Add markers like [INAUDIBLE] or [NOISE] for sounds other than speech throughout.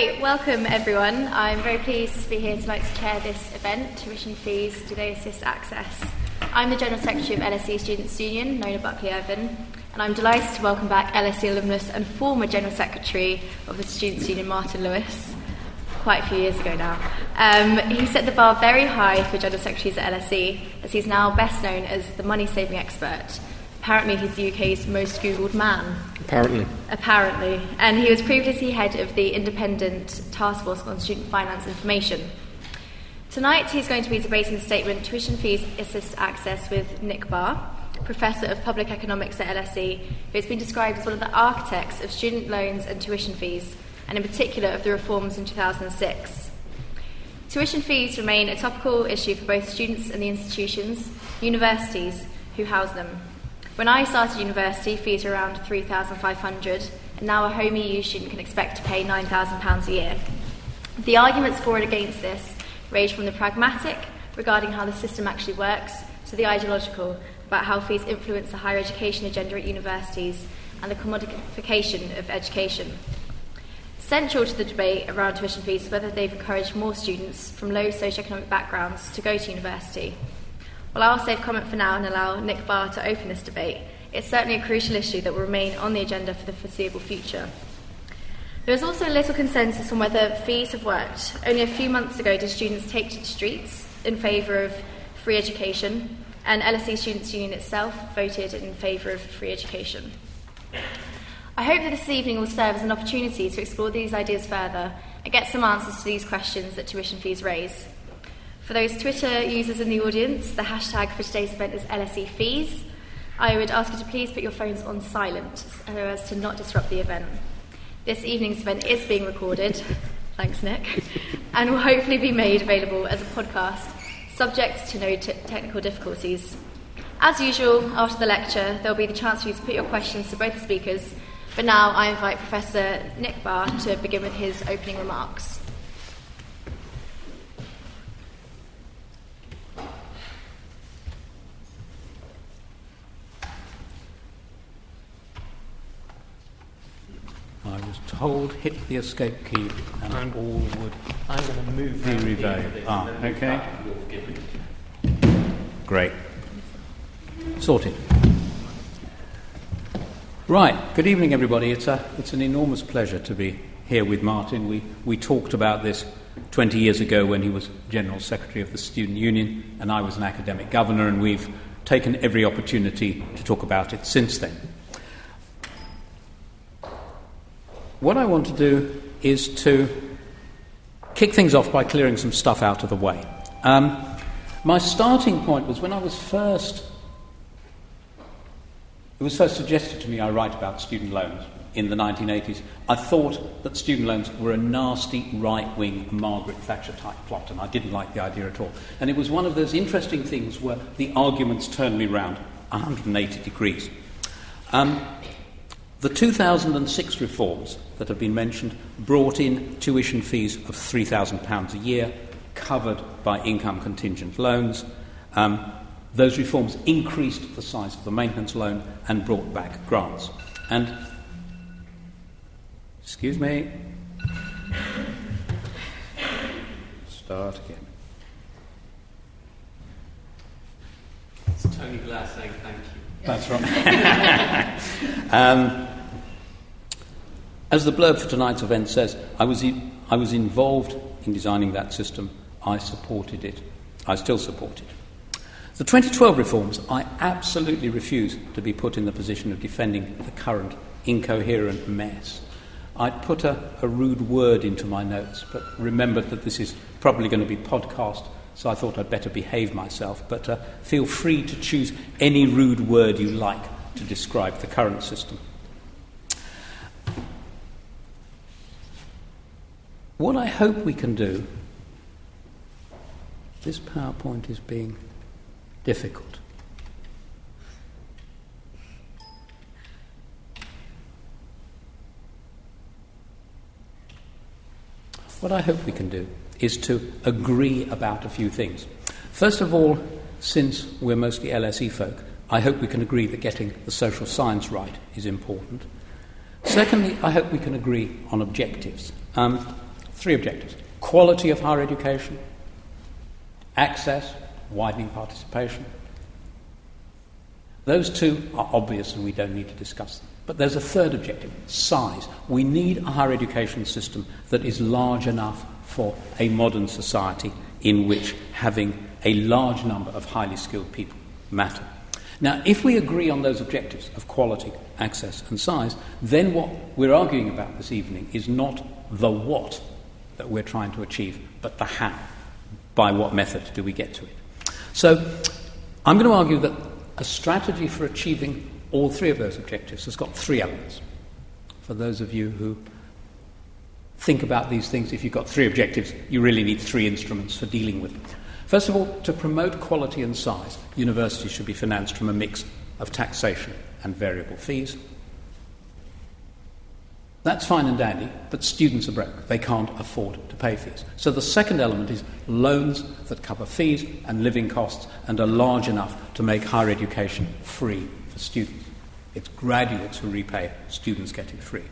Great, welcome everyone. I'm very pleased to be here tonight to chair this event, Tuition Fees, Do They Assist Access? I'm the General Secretary of LSE Students' Union, Nona Buckley Irvine, and I'm delighted to welcome back LSE alumnus and former General Secretary of the Students' Union, Martin Lewis, quite a few years ago now. Um, he set the bar very high for General Secretaries at LSE, as he's now best known as the money saving expert. Apparently, he's the UK's most Googled man. Apparently. Apparently. And he was previously head of the Independent Task Force on Student Finance Information. Tonight, he's going to be debating the statement Tuition Fees Assist Access with Nick Barr, Professor of Public Economics at LSE, who has been described as one of the architects of student loans and tuition fees, and in particular of the reforms in 2006. Tuition fees remain a topical issue for both students and the institutions, universities who house them. When I started university, fees were around £3,500, and now a home EU student can expect to pay £9,000 a year. The arguments for and against this range from the pragmatic, regarding how the system actually works, to the ideological, about how fees influence the higher education agenda at universities and the commodification of education. Central to the debate around tuition fees is whether they've encouraged more students from low socioeconomic backgrounds to go to university. Well, I'll save comment for now and allow Nick Barr to open this debate. It's certainly a crucial issue that will remain on the agenda for the foreseeable future. There is also little consensus on whether fees have worked. Only a few months ago did students take to the streets in favour of free education, and LSE Students' Union itself voted in favour of free education. I hope that this evening will serve as an opportunity to explore these ideas further and get some answers to these questions that tuition fees raise. For those Twitter users in the audience, the hashtag for today's event is LSE Fees. I would ask you to please put your phones on silent so as to not disrupt the event. This evening's event is being recorded, thanks Nick, and will hopefully be made available as a podcast, subject to no t- technical difficulties. As usual, after the lecture, there will be the chance for you to put your questions to both the speakers, but now I invite Professor Nick Barr to begin with his opening remarks. I was told hit the escape key and I'm- all would I'm going to move be round here revalued. for this Ah, okay. back, you'll forgive me. Great. Sorted. Right. Good evening, everybody. It's, a, it's an enormous pleasure to be here with Martin. We, we talked about this 20 years ago when he was General Secretary of the Student Union and I was an academic governor, and we've taken every opportunity to talk about it since then. What I want to do is to kick things off by clearing some stuff out of the way. Um, my starting point was when I was first. It was first suggested to me I write about student loans in the 1980s. I thought that student loans were a nasty right wing Margaret Thatcher type plot, and I didn't like the idea at all. And it was one of those interesting things where the arguments turned me round 180 degrees. Um, the 2006 reforms that have been mentioned brought in tuition fees of £3,000 a year, covered by income contingent loans. Um, those reforms increased the size of the maintenance loan and brought back grants. And, excuse me, start again. It's Tony Blair saying thank you. That's right. [LAUGHS] um, as the blurb for tonight's event says, I was, I I was involved in designing that system. I supported it. I still support it. The 2012 reforms, I absolutely refuse to be put in the position of defending the current incoherent mess. I'd put a, a rude word into my notes, but remembered that this is probably going to be podcast, so I thought I'd better behave myself. But uh, feel free to choose any rude word you like to describe the current system. What I hope we can do, this PowerPoint is being difficult. What I hope we can do is to agree about a few things. First of all, since we're mostly LSE folk, I hope we can agree that getting the social science right is important. Secondly, I hope we can agree on objectives. Um, three objectives quality of higher education, access, widening participation. Those two are obvious and we don't need to discuss them. But there's a third objective size. We need a higher education system that is large enough for a modern society in which having a large number of highly skilled people matter. Now, if we agree on those objectives of quality, access, and size, then what we're arguing about this evening is not the what that we're trying to achieve, but the how. By what method do we get to it? So, I'm going to argue that a strategy for achieving all three of those objectives has got three elements. For those of you who think about these things, if you've got three objectives, you really need three instruments for dealing with them. First of all, to promote quality and size, universities should be financed from a mix of taxation and variable fees. That's fine and dandy, but students are broke. They can't afford to pay fees. So the second element is loans that cover fees and living costs and are large enough to make higher education free for students. It's graduates who repay, students get it free.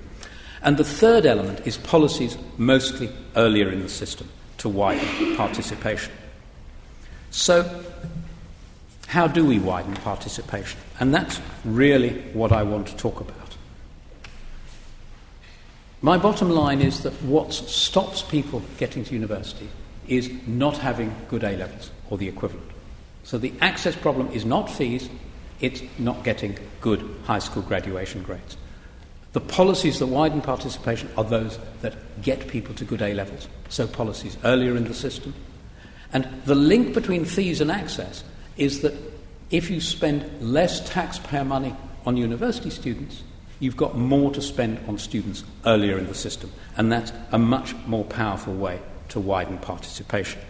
And the third element is policies mostly earlier in the system to widen participation. So, how do we widen participation? And that's really what I want to talk about. My bottom line is that what stops people getting to university is not having good A levels or the equivalent. So the access problem is not fees, it's not getting good high school graduation grades. The policies that widen participation are those that get people to good A levels, so policies earlier in the system, and the link between fees and access is that if you spend less taxpayer money on university students, you've got more to spend on students earlier in the system. And that's a much more powerful way to widen participation.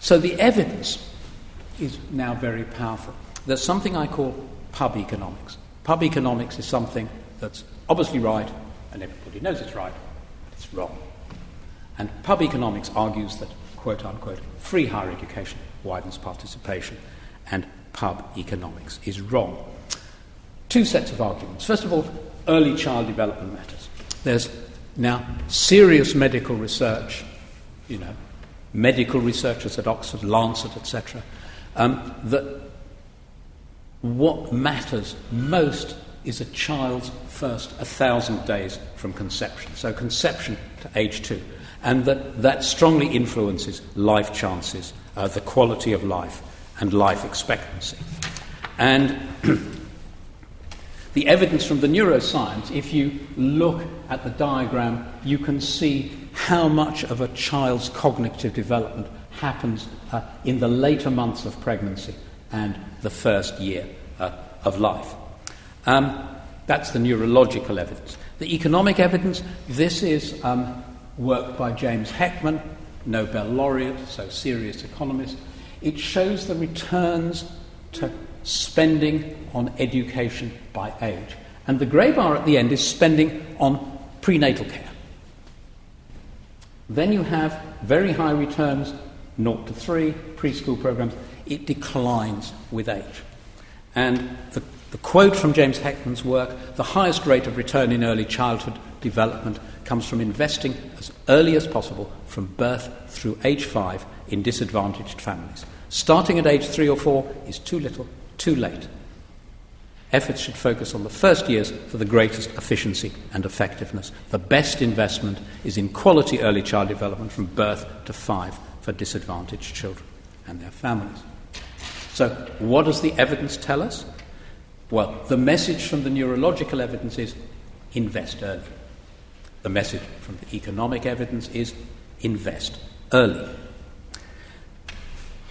So the evidence is now very powerful. There's something I call pub economics. Pub economics is something that's obviously right, and everybody knows it's right, but it's wrong. And pub economics argues that quote unquote, free higher education widens participation, and pub economics is wrong. Two sets of arguments. First of all, early child development matters. There's now serious medical research, you know, medical researchers at Oxford, Lancet, etc., um, that what matters most is a child's first 1,000 days from conception. So, conception to age two and that that strongly influences life chances, uh, the quality of life, and life expectancy. And [CLEARS THROAT] the evidence from the neuroscience, if you look at the diagram, you can see how much of a child's cognitive development happens uh, in the later months of pregnancy and the first year uh, of life. Um, that's the neurological evidence. The economic evidence, this is um, work by James Heckman, Nobel laureate, so serious economist. It shows the returns to spending on education by age. And the grey bar at the end is spending on prenatal care. Then you have very high returns, 0 to 3, preschool programs. It declines with age. And the, the quote from James Heckman's work the highest rate of return in early childhood development comes from investing as early as possible from birth through age five in disadvantaged families. Starting at age three or four is too little, too late. Efforts should focus on the first years for the greatest efficiency and effectiveness. The best investment is in quality early child development from birth to five for disadvantaged children and their families. So, what does the evidence tell us? Well, the message from the neurological evidence is invest early. The message from the economic evidence is invest early.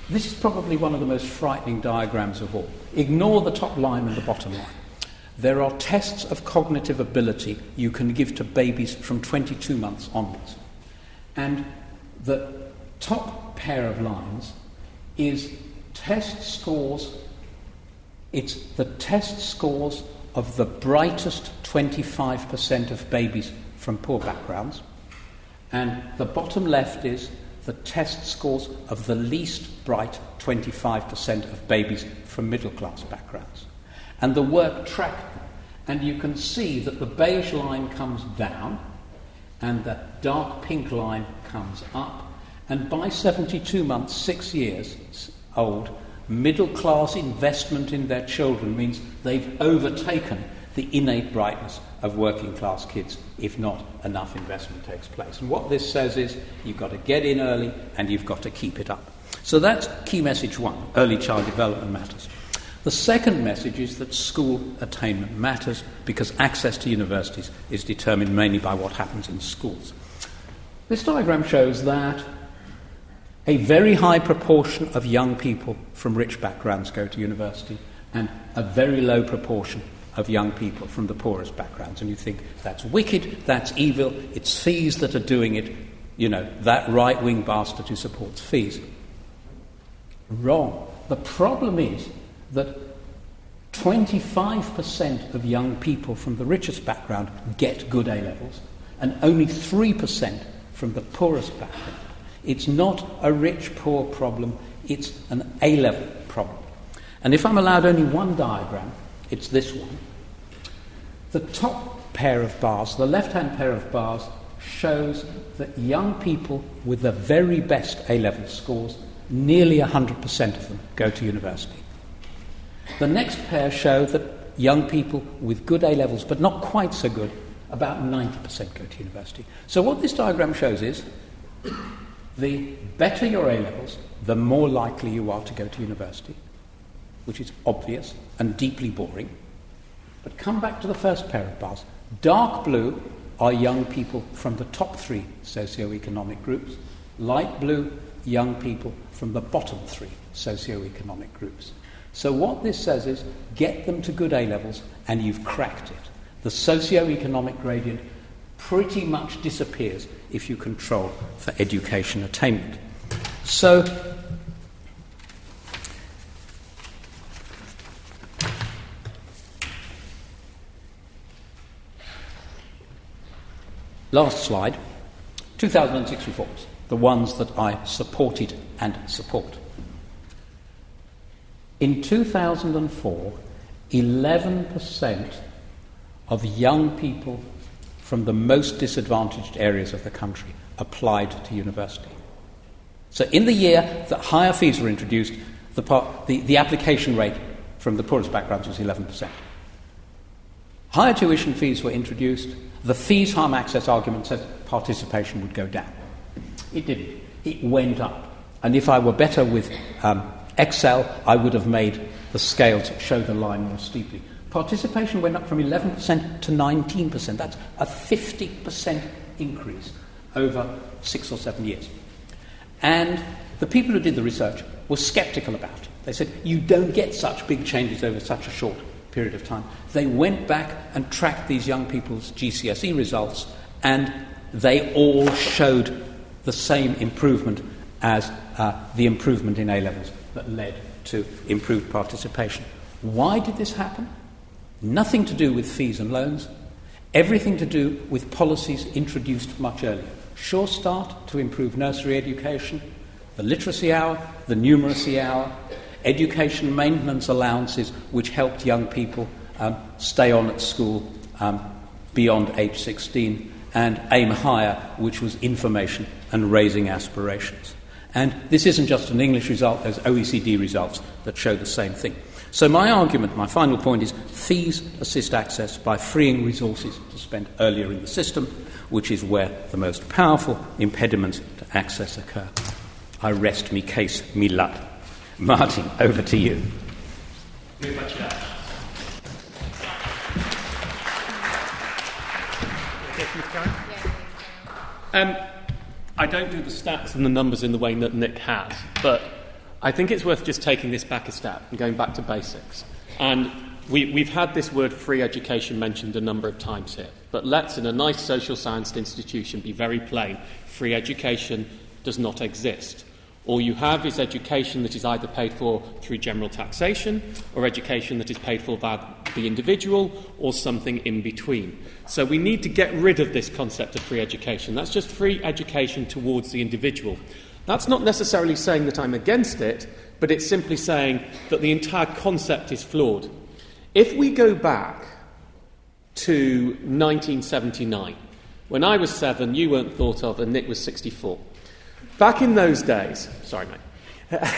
This is probably one of the most frightening diagrams of all. Ignore the top line and the bottom line. There are tests of cognitive ability you can give to babies from 22 months onwards. And the top pair of lines is test scores, it's the test scores of the brightest 25% of babies from poor backgrounds. And the bottom left is the test scores of the least bright 25% of babies from middle class backgrounds. And the work tracked them. And you can see that the beige line comes down and the dark pink line comes up. And by 72 months, six years old, middle class investment in their children means they've overtaken the innate brightness of working class kids if not enough investment takes place. And what this says is you've got to get in early and you've got to keep it up. So that's key message one early child development matters. The second message is that school attainment matters because access to universities is determined mainly by what happens in schools. This diagram shows that a very high proportion of young people from rich backgrounds go to university, and a very low proportion of young people from the poorest backgrounds. And you think, that's wicked, that's evil, it's fees that are doing it, you know, that right wing bastard who supports fees. Wrong. The problem is that 25% of young people from the richest background get good A levels, and only 3% from the poorest background. It's not a rich poor problem, it's an A level problem. And if I'm allowed only one diagram, it's this one. The top pair of bars, the left hand pair of bars, shows that young people with the very best A level scores, nearly 100% of them go to university. The next pair show that young people with good A levels, but not quite so good, about 90% go to university. So, what this diagram shows is the better your A levels, the more likely you are to go to university, which is obvious and deeply boring. But come back to the first pair of bars. Dark blue are young people from the top three socio-economic groups. Light blue, young people from the bottom three socio-economic groups. So, what this says is get them to good A levels and you've cracked it. The socio-economic gradient pretty much disappears if you control for education attainment. So, last slide 2006 reforms, the ones that I supported and support. In 2004, 11% of young people from the most disadvantaged areas of the country applied to university. So, in the year that higher fees were introduced, the, part, the, the application rate from the poorest backgrounds was 11%. Higher tuition fees were introduced. The fees harm access argument said participation would go down. It didn't. It went up. And if I were better with um, Excel, I would have made the scales show the line more steeply. Participation went up from 11% to 19%. That's a 50% increase over six or seven years. And the people who did the research were skeptical about it. They said, you don't get such big changes over such a short period of time. They went back and tracked these young people's GCSE results, and they all showed the same improvement as uh, the improvement in A levels that led to improved participation. Why did this happen? Nothing to do with fees and loans, everything to do with policies introduced much earlier. Sure Start to improve nursery education, the literacy hour, the numeracy hour, education maintenance allowances, which helped young people um, stay on at school um, beyond age 16, and Aim Higher, which was information and raising aspirations. And this isn't just an English result, there's OECD results that show the same thing. So, my argument, my final point is fees assist access by freeing resources to spend earlier in the system, which is where the most powerful impediments to access occur. I rest me case, me. Martin, over to you. Um, I don't do the stats and the numbers in the way that Nick has, but I think it's worth just taking this back a step and going back to basics. And we, we've had this word free education mentioned a number of times here, but let's, in a nice social science institution, be very plain. Free education does not exist. All you have is education that is either paid for through general taxation or education that is paid for by the individual or something in between. So we need to get rid of this concept of free education. That's just free education towards the individual. That's not necessarily saying that I'm against it, but it's simply saying that the entire concept is flawed. If we go back to 1979, When I was seven, you weren't thought of, and Nick was 64. Back in those days, sorry, mate. [LAUGHS]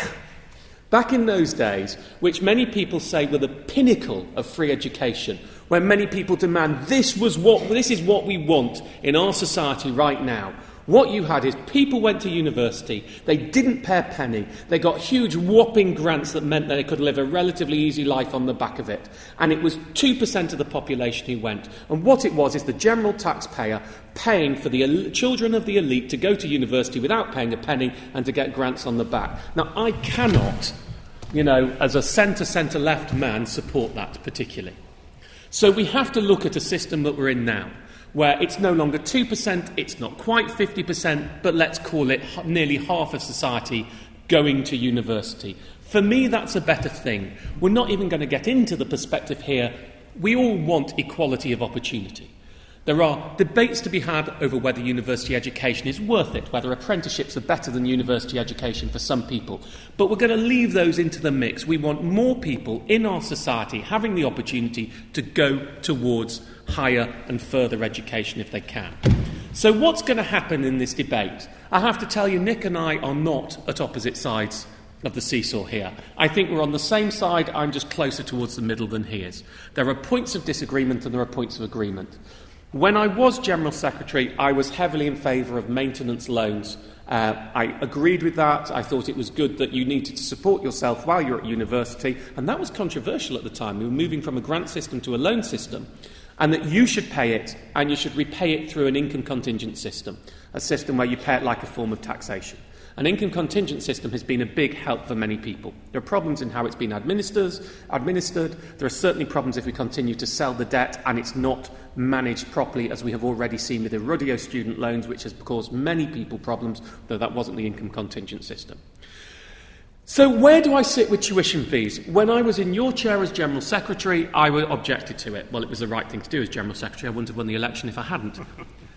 Back in those days, which many people say were the pinnacle of free education, when many people demand this, was what, this is what we want in our society right now. What you had is people went to university, they didn't pay a penny, they got huge whopping grants that meant that they could live a relatively easy life on the back of it. And it was 2% of the population who went. And what it was is the general taxpayer paying for the children of the elite to go to university without paying a penny and to get grants on the back. Now, I cannot, you know, as a centre centre left man, support that particularly. So we have to look at a system that we're in now where it's no longer 2%, it's not quite 50%, but let's call it nearly half of society going to university. For me, that's a better thing. We're not even going to get into the perspective here. We all want equality of opportunity. There are debates to be had over whether university education is worth it, whether apprenticeships are better than university education for some people. But we're going to leave those into the mix. We want more people in our society having the opportunity to go towards higher and further education if they can. So, what's going to happen in this debate? I have to tell you, Nick and I are not at opposite sides of the seesaw here. I think we're on the same side, I'm just closer towards the middle than he is. There are points of disagreement and there are points of agreement. When I was General Secretary, I was heavily in favour of maintenance loans. Uh, I agreed with that. I thought it was good that you needed to support yourself while you're at university, and that was controversial at the time. We were moving from a grant system to a loan system, and that you should pay it and you should repay it through an income contingent system, a system where you pay it like a form of taxation. An income contingent system has been a big help for many people. There are problems in how it's been administered, administered. There are certainly problems if we continue to sell the debt and it's not managed properly, as we have already seen with the Rudio student loans, which has caused many people problems, though that wasn't the income contingent system. So, where do I sit with tuition fees? When I was in your chair as General Secretary, I objected to it. Well, it was the right thing to do as General Secretary. I wouldn't have won the election if I hadn't.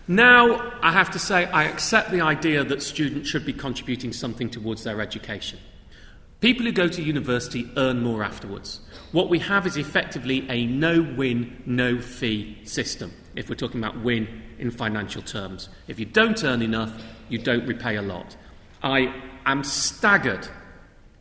Now, I have to say, I accept the idea that students should be contributing something towards their education. People who go to university earn more afterwards. What we have is effectively a no win, no fee system, if we're talking about win in financial terms. If you don't earn enough, you don't repay a lot. I am staggered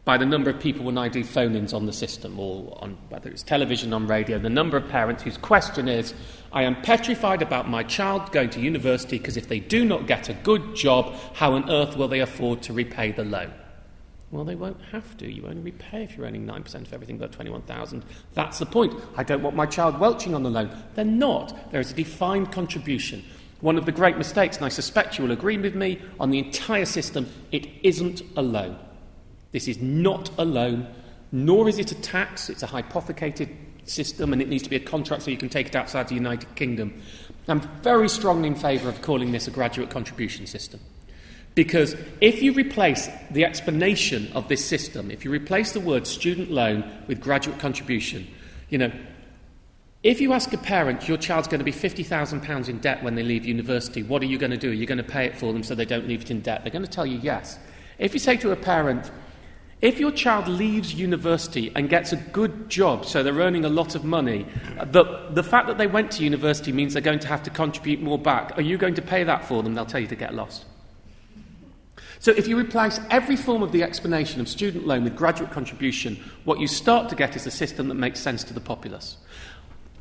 by the number of people when I do phone ins on the system, or on whether it's television, on radio, the number of parents whose question is, I am petrified about my child going to university because if they do not get a good job, how on earth will they afford to repay the loan? Well, they won't have to. You only repay if you're earning 9% of everything but 21,000. That's the point. I don't want my child welching on the loan. They're not. There is a defined contribution. One of the great mistakes, and I suspect you will agree with me, on the entire system, it isn't a loan. This is not a loan, nor is it a tax. It's a hypothecated system and it needs to be a contract so you can take it outside the United Kingdom. I'm very strongly in favour of calling this a graduate contribution system. Because if you replace the explanation of this system, if you replace the word student loan with graduate contribution, you know, if you ask a parent, your child's going to be £50,000 in debt when they leave university, what are you going to do? Are you going to pay it for them so they don't leave it in debt? They're going to tell you yes. If you say to a parent, if your child leaves university and gets a good job, so they're earning a lot of money, the, the fact that they went to university means they're going to have to contribute more back. Are you going to pay that for them? They'll tell you to get lost. So, if you replace every form of the explanation of student loan with graduate contribution, what you start to get is a system that makes sense to the populace.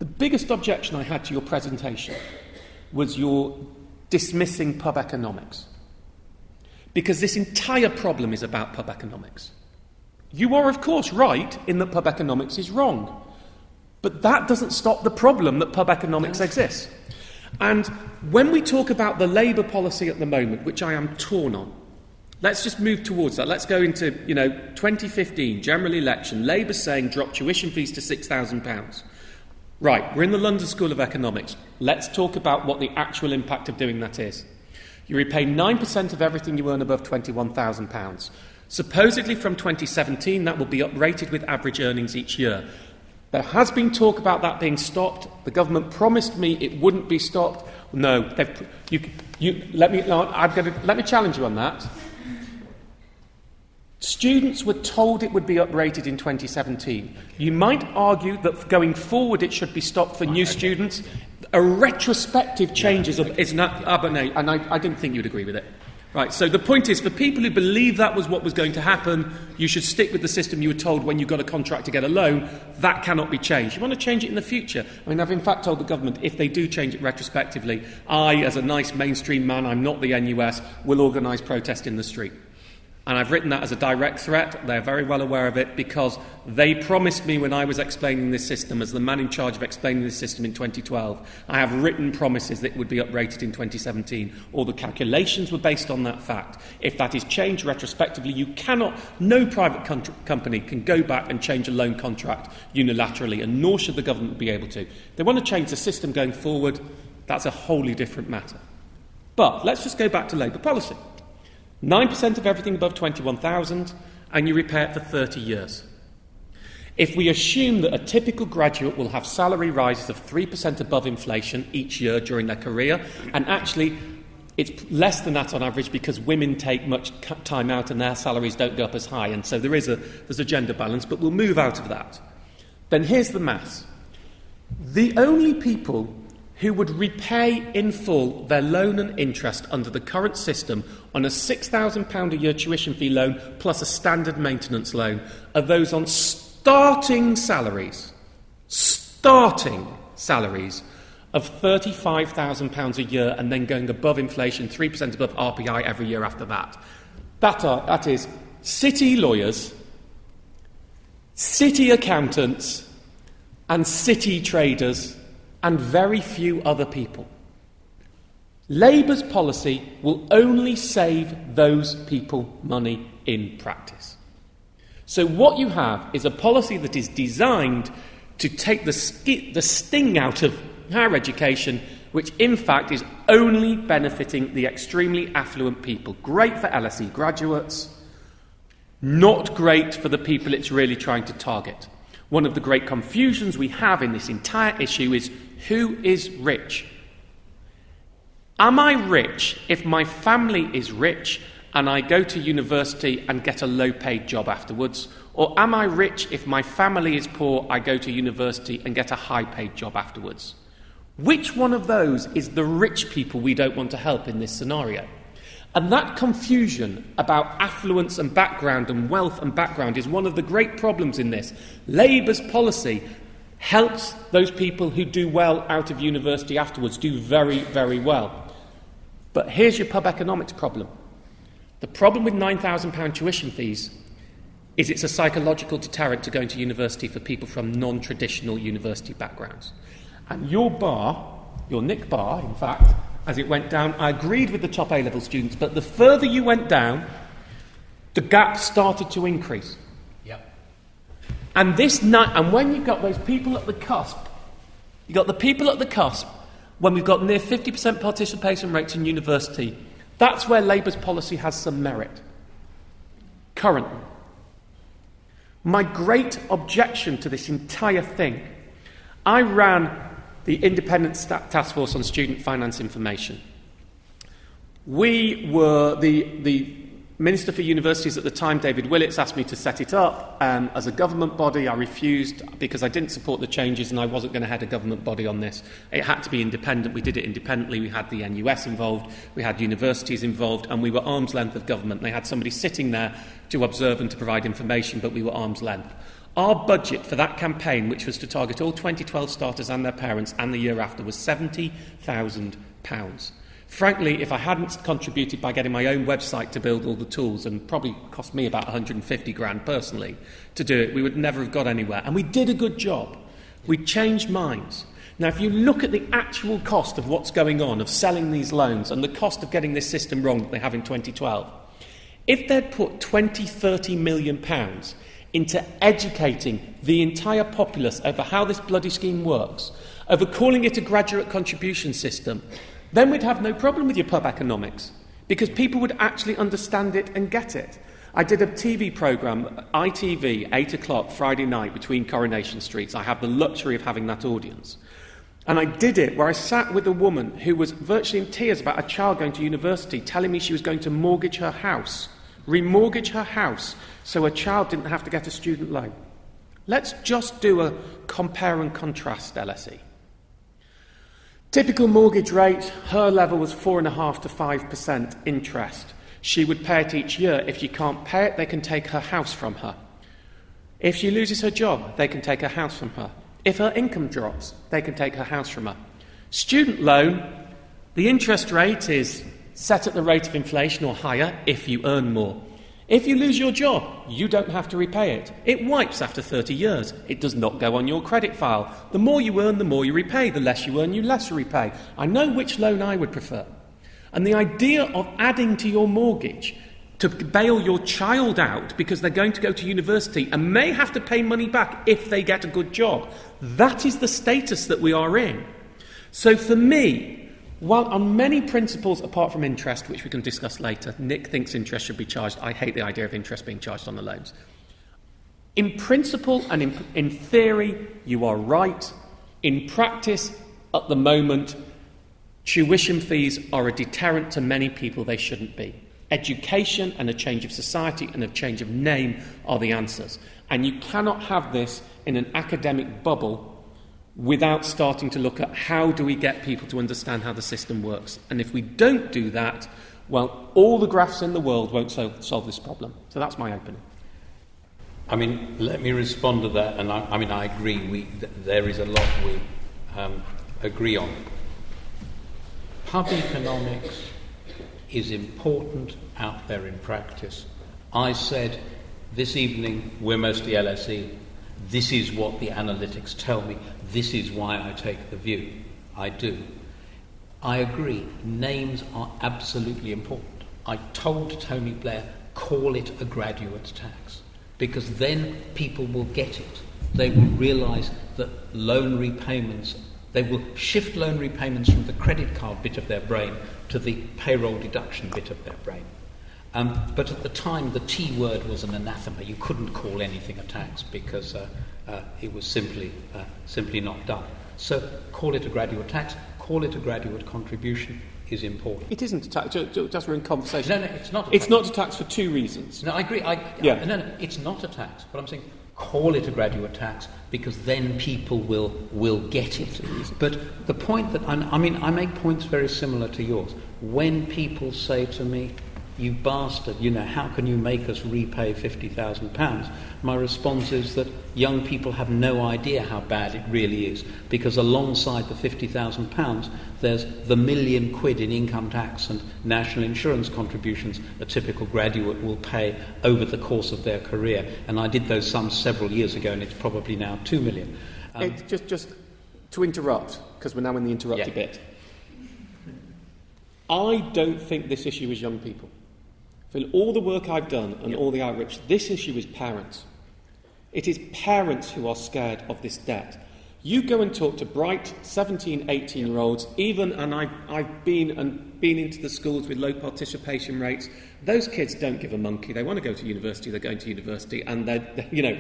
The biggest objection I had to your presentation was your dismissing pub economics. Because this entire problem is about pub economics. You are, of course, right in that pub economics is wrong. But that doesn't stop the problem that pub economics exists. And when we talk about the Labour policy at the moment, which I am torn on, let's just move towards that. Let's go into, you know, 2015, general election, Labour saying drop tuition fees to £6,000. Right, we're in the London School of Economics. Let's talk about what the actual impact of doing that is. You repay 9% of everything you earn above £21,000. Supposedly from 2017, that will be uprated with average earnings each year. There has been talk about that being stopped. The government promised me it wouldn't be stopped. No, you, you, let, me, I'm gonna, let me challenge you on that. Students were told it would be uprated in 2017. You might argue that going forward it should be stopped for new students. a retrospective change is, is not, but no, and I, I didn't think you'd agree with it. Right, so the point is, for people who believe that was what was going to happen, you should stick with the system you were told when you got a contract to get a loan. That cannot be changed. You want to change it in the future. I mean, I've in fact told the government if they do change it retrospectively, I, as a nice mainstream man, I'm not the NUS, will organise protest in the street. And I've written that as a direct threat. They're very well aware of it because they promised me when I was explaining this system, as the man in charge of explaining this system in 2012, I have written promises that it would be uprated in 2017. All the calculations were based on that fact. If that is changed retrospectively, you cannot, no private con- company can go back and change a loan contract unilaterally, and nor should the government be able to. They want to change the system going forward. That's a wholly different matter. But let's just go back to Labour policy. 9% of everything above 21,000, and you repay it for 30 years. If we assume that a typical graduate will have salary rises of 3% above inflation each year during their career, and actually it's less than that on average because women take much time out and their salaries don't go up as high, and so there is a, there's a gender balance, but we'll move out of that. Then here's the maths. The only people who would repay in full their loan and interest under the current system on a £6,000 a year tuition fee loan plus a standard maintenance loan are those on starting salaries, starting salaries of £35,000 a year and then going above inflation, 3% above RPI every year after that. That, are, that is city lawyers, city accountants, and city traders and very few other people. Labour's policy will only save those people money in practice. So, what you have is a policy that is designed to take the, sti- the sting out of higher education, which in fact is only benefiting the extremely affluent people. Great for LSE graduates, not great for the people it's really trying to target. One of the great confusions we have in this entire issue is who is rich? Am I rich if my family is rich and I go to university and get a low paid job afterwards? Or am I rich if my family is poor, I go to university and get a high paid job afterwards? Which one of those is the rich people we don't want to help in this scenario? And that confusion about affluence and background and wealth and background is one of the great problems in this. Labour's policy helps those people who do well out of university afterwards do very, very well. But here's your pub economics problem. The problem with £9,000 tuition fees is it's a psychological deterrent to going to university for people from non traditional university backgrounds. And your bar, your Nick bar, in fact, as it went down. I agreed with the top A level students, but the further you went down, the gap started to increase. And this night, and when you've got those people at the cusp, you've got the people at the cusp, when we've got near 50% participation rates in university, that's where Labour's policy has some merit. Currently. My great objection to this entire thing, I ran the Independent Task Force on Student Finance Information. We were the, the Minister for Universities at the time, David Willetts, asked me to set it up um, as a government body. I refused because I didn't support the changes and I wasn't going to head a government body on this. It had to be independent. We did it independently. We had the NUS involved, we had universities involved, and we were arm's length of government. They had somebody sitting there to observe and to provide information, but we were arm's length. Our budget for that campaign, which was to target all 2012 starters and their parents and the year after, was £70,000. Frankly, if I hadn't contributed by getting my own website to build all the tools, and probably cost me about 150 grand personally to do it, we would never have got anywhere. And we did a good job. We changed minds. Now, if you look at the actual cost of what's going on, of selling these loans, and the cost of getting this system wrong that they have in 2012, if they'd put 20, 30 million pounds into educating the entire populace over how this bloody scheme works, over calling it a graduate contribution system, then we'd have no problem with your pub economics because people would actually understand it and get it. I did a TV programme, ITV, 8 o'clock Friday night between Coronation Streets. I have the luxury of having that audience. And I did it where I sat with a woman who was virtually in tears about a child going to university, telling me she was going to mortgage her house, remortgage her house, so her child didn't have to get a student loan. Let's just do a compare and contrast LSE. Typical mortgage rate, her level was 4.5 to 5% interest. She would pay it each year. If she can't pay it, they can take her house from her. If she loses her job, they can take her house from her. If her income drops, they can take her house from her. Student loan, the interest rate is set at the rate of inflation or higher if you earn more. If you lose your job, you don't have to repay it. It wipes after 30 years. It does not go on your credit file. The more you earn, the more you repay. The less you earn, you less repay. I know which loan I would prefer. And the idea of adding to your mortgage to bail your child out because they're going to go to university and may have to pay money back if they get a good job, that is the status that we are in. So for me, while on many principles apart from interest, which we can discuss later, Nick thinks interest should be charged. I hate the idea of interest being charged on the loans. In principle and in, in theory, you are right. In practice, at the moment, tuition fees are a deterrent to many people they shouldn't be. Education and a change of society and a change of name are the answers. And you cannot have this in an academic bubble without starting to look at how do we get people to understand how the system works. And if we don't do that, well, all the graphs in the world won't solve, solve this problem. So that's my opening. I mean, let me respond to that. And I, I mean, I agree. We, th- there is a lot we um, agree on. Pub economics is important out there in practice. I said this evening we're mostly LSE. This is what the analytics tell me. This is why I take the view. I do. I agree. Names are absolutely important. I told Tony Blair, call it a graduate tax, because then people will get it. They will realize that loan repayments, they will shift loan repayments from the credit card bit of their brain to the payroll deduction bit of their brain. Um, but at the time, the T word was an anathema. You couldn't call anything a tax because uh, uh, it was simply, uh, simply not done. So call it a graduate tax, call it a graduate contribution is important. It isn't a tax, just we're in conversation. No, no, it's not a It's not a tax for two reasons. No, I agree. I, Yeah. No, no, it's not a tax. But I'm saying call it a graduate tax because then people will, will get it. But the point that, I'm, I mean, I make points very similar to yours. When people say to me, you bastard, you know, how can you make us repay £50,000? My response is that young people have no idea how bad it really is because alongside the £50,000, there's the million quid in income tax and national insurance contributions a typical graduate will pay over the course of their career. And I did those sums several years ago and it's probably now two million. Um, It- just, just to interrupt, because we're now in the interrupted Yeah. bit. I don't think this issue is young people. For all the work I've done and all the outreach, this issue is parents. It is parents who are scared of this debt. You go and talk to bright 17, 18 year olds, even, and I've, I've been and been into the schools with low participation rates. Those kids don't give a monkey. They want to go to university, they're going to university, and they're, they're [LAUGHS] you know,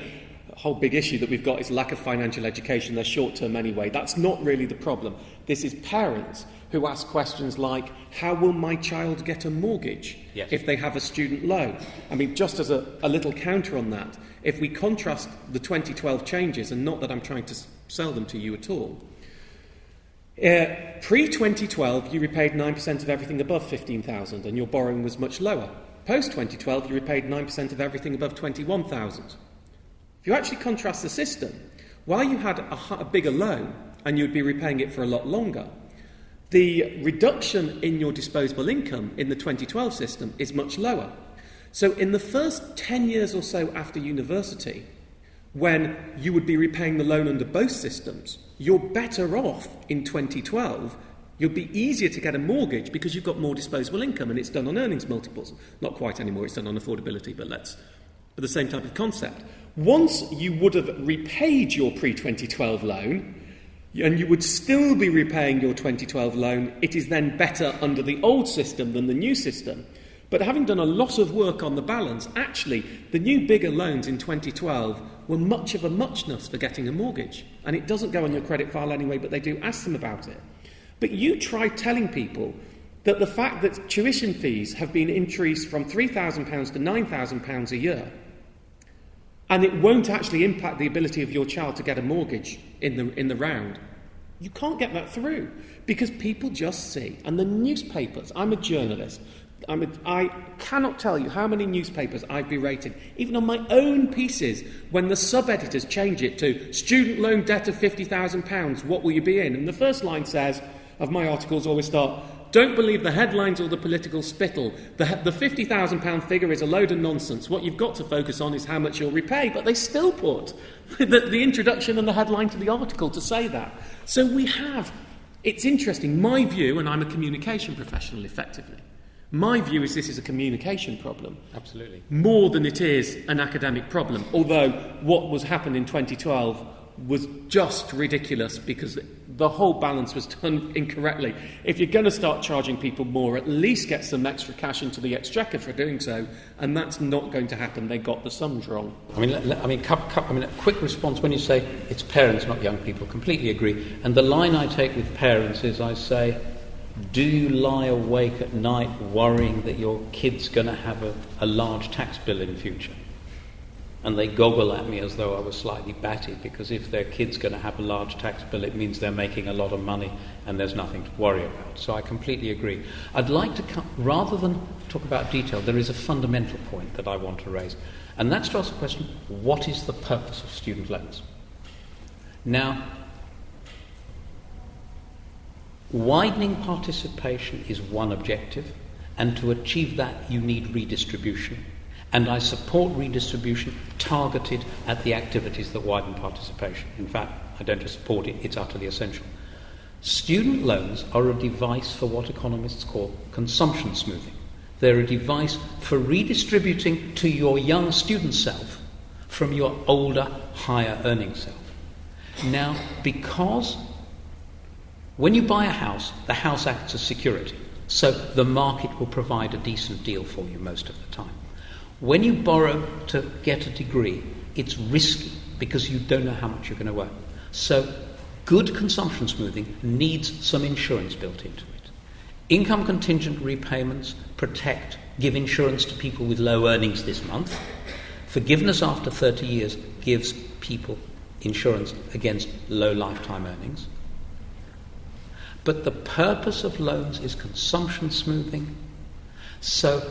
a whole big issue that we've got is lack of financial education. They're short term anyway. That's not really the problem. This is parents who ask questions like, How will my child get a mortgage Yes. if they have a student loan? I mean, just as a, a little counter on that, if we contrast the 2012 changes, and not that I'm trying to sell them to you at all, uh, Pre 2012, you repaid 9% of everything above 15,000 and your borrowing was much lower. Post 2012, you repaid 9% of everything above 21,000. If you actually contrast the system, while you had a, a bigger loan and you'd be repaying it for a lot longer, the reduction in your disposable income in the 2012 system is much lower. So, in the first 10 years or so after university, when you would be repaying the loan under both systems, you're better off in 2012. You'll be easier to get a mortgage because you've got more disposable income and it's done on earnings multiples. Not quite anymore, it's done on affordability, but let's. But the same type of concept. Once you would have repaid your pre 2012 loan, and you would still be repaying your 2012 loan, it is then better under the old system than the new system. But having done a lot of work on the balance, actually, the new bigger loans in 2012 were much of a muchness for getting a mortgage. And it doesn't go on your credit file anyway, but they do ask them about it. But you try telling people that the fact that tuition fees have been increased from £3,000 to £9,000 a year and it won't actually impact the ability of your child to get a mortgage in the, in the round. You can't get that through because people just see. And the newspapers, I'm a journalist, I'm a, I cannot tell you how many newspapers I've berated, even on my own pieces, when the sub editors change it to student loan debt of £50,000, what will you be in? And the first line says, of my articles always start, don't believe the headlines or the political spittle. The, the £50,000 figure is a load of nonsense. What you've got to focus on is how much you'll repay. But they still put [LAUGHS] the, the introduction and the headline to the article to say that. So we have, it's interesting, my view, and I'm a communication professional effectively, my view is this is a communication problem. Absolutely. More than it is an academic problem. Although what was happened in 2012 was just ridiculous because the whole balance was done incorrectly. If you're going to start charging people more, at least get some extra cash into the exchequer for doing so, and that's not going to happen. They got the sums wrong. I mean, I mean, I mean, a quick response when you say it's parents, not young people. Completely agree. And the line I take with parents is, I say, do you lie awake at night worrying that your kid's going to have a, a large tax bill in future? And they goggle at me as though I was slightly batty because if their kid's going to have a large tax bill, it means they're making a lot of money and there's nothing to worry about. So I completely agree. I'd like to, come, rather than talk about detail, there is a fundamental point that I want to raise, and that's to ask the question what is the purpose of student loans? Now, widening participation is one objective, and to achieve that, you need redistribution. And I support redistribution targeted at the activities that widen participation. In fact, I don't just support it, it's utterly essential. Student loans are a device for what economists call consumption smoothing. They're a device for redistributing to your young student self from your older, higher earning self. Now, because when you buy a house, the house acts as security, so the market will provide a decent deal for you most of the time. When you borrow to get a degree, it's risky because you don't know how much you're going to earn. So, good consumption smoothing needs some insurance built into it. Income contingent repayments protect, give insurance to people with low earnings this month. Forgiveness after 30 years gives people insurance against low lifetime earnings. But the purpose of loans is consumption smoothing. So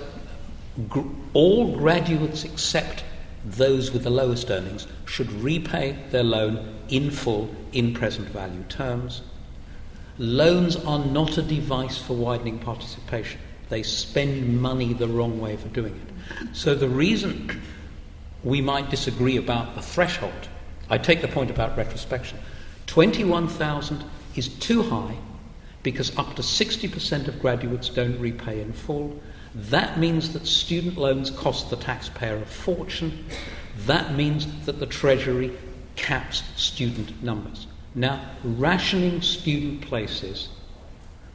all graduates except those with the lowest earnings should repay their loan in full in present value terms. Loans are not a device for widening participation. They spend money the wrong way for doing it. So the reason we might disagree about the threshold, I take the point about retrospection. 21,000 is too high because up to 60% of graduates don't repay in full. That means that student loans cost the taxpayer a fortune. That means that the Treasury caps student numbers. Now, rationing student places,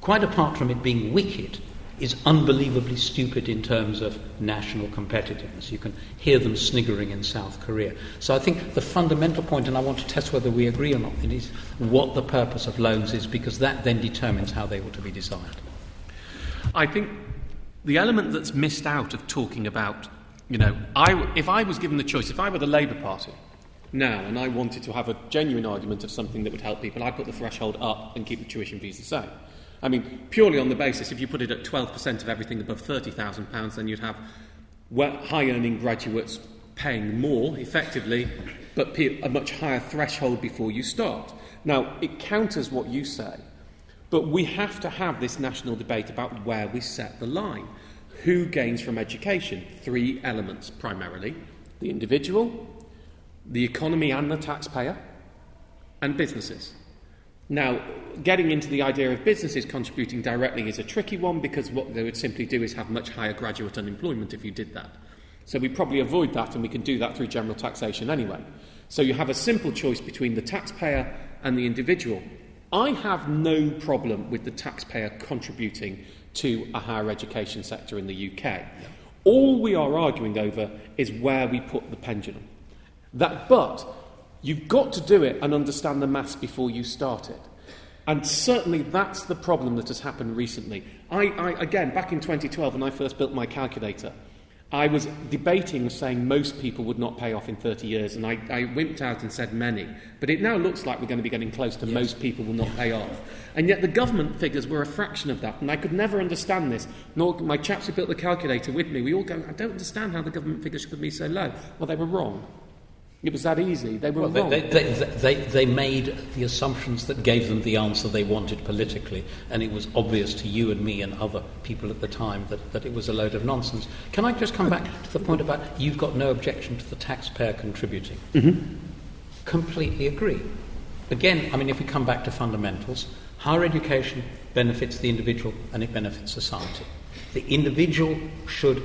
quite apart from it being wicked, is unbelievably stupid in terms of national competitiveness. You can hear them sniggering in South Korea. So I think the fundamental point, and I want to test whether we agree or not, is what the purpose of loans is, because that then determines how they ought to be designed. I think the element that's missed out of talking about, you know, I, if I was given the choice, if I were the Labour Party now and I wanted to have a genuine argument of something that would help people, I'd put the threshold up and keep the tuition fees the same. I mean, purely on the basis, if you put it at 12% of everything above £30,000, then you'd have high earning graduates paying more effectively, but a much higher threshold before you start. Now, it counters what you say but we have to have this national debate about where we set the line. Who gains from education? Three elements primarily the individual, the economy and the taxpayer, and businesses. Now, getting into the idea of businesses contributing directly is a tricky one because what they would simply do is have much higher graduate unemployment if you did that. So we probably avoid that, and we can do that through general taxation anyway. So you have a simple choice between the taxpayer and the individual. I have no problem with the taxpayer contributing to a higher education sector in the UK. All we are arguing over is where we put the pendulum. That, but you've got to do it and understand the maths before you start it. And certainly that's the problem that has happened recently. I, I, again, back in 2012, when I first built my calculator, I was debating saying most people would not pay off in 30 years, and I, I wimped out and said many. But it now looks like we're going to be getting close to most people will not pay off. And yet the government figures were a fraction of that, and I could never understand this. Nor my chaps who built the calculator with me, we all go, I don't understand how the government figures could be so low. Well, they were wrong. It was that easy. They were Well, wrong. they, they, they, they, made the assumptions that gave them the answer they wanted politically, and it was obvious to you and me and other people at the time that, that it was a load of nonsense. Can I just come back to the point about you've got no objection to the taxpayer contributing? Mm-hmm. Completely agree. Again, I mean, if we come back to fundamentals, higher education benefits the individual and it benefits society. The individual should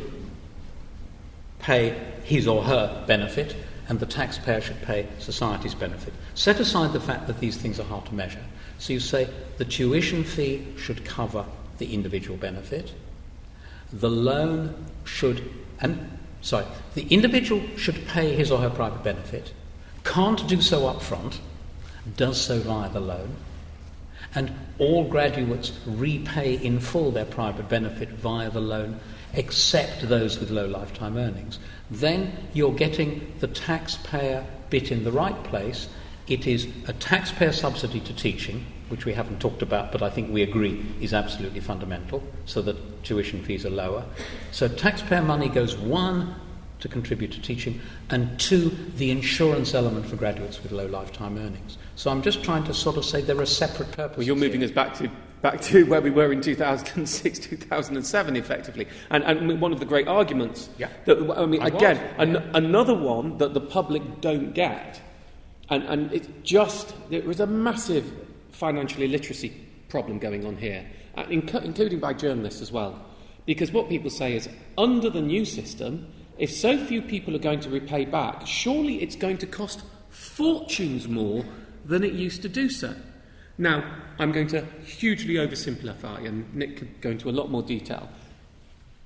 pay his or her benefit, and the taxpayer should pay society's benefit. Set aside the fact that these things are hard to measure. So you say the tuition fee should cover the individual benefit, the loan should, and sorry, the individual should pay his or her private benefit, can't do so up front, does so via the loan, and all graduates repay in full their private benefit via the loan, except those with low lifetime earnings. Then you're getting the taxpayer bit in the right place. It is a taxpayer subsidy to teaching, which we haven't talked about, but I think we agree is absolutely fundamental, so that tuition fees are lower. So taxpayer money goes one to contribute to teaching, and two, the insurance element for graduates with low lifetime earnings. So I'm just trying to sort of say there are separate purposes. Well, you're moving here. us back to back to [LAUGHS] where we were in 2006, 2007, effectively. And, and one of the great arguments. Yeah. That, I mean, I again, was, an, another one that the public don't get, and, and it's just there was a massive financial illiteracy problem going on here, uh, inc- including by journalists as well. Because what people say is, under the new system, if so few people are going to repay back, surely it's going to cost fortunes more than it used to do so. Now, I'm going to hugely oversimplify, and Nick could go into a lot more detail.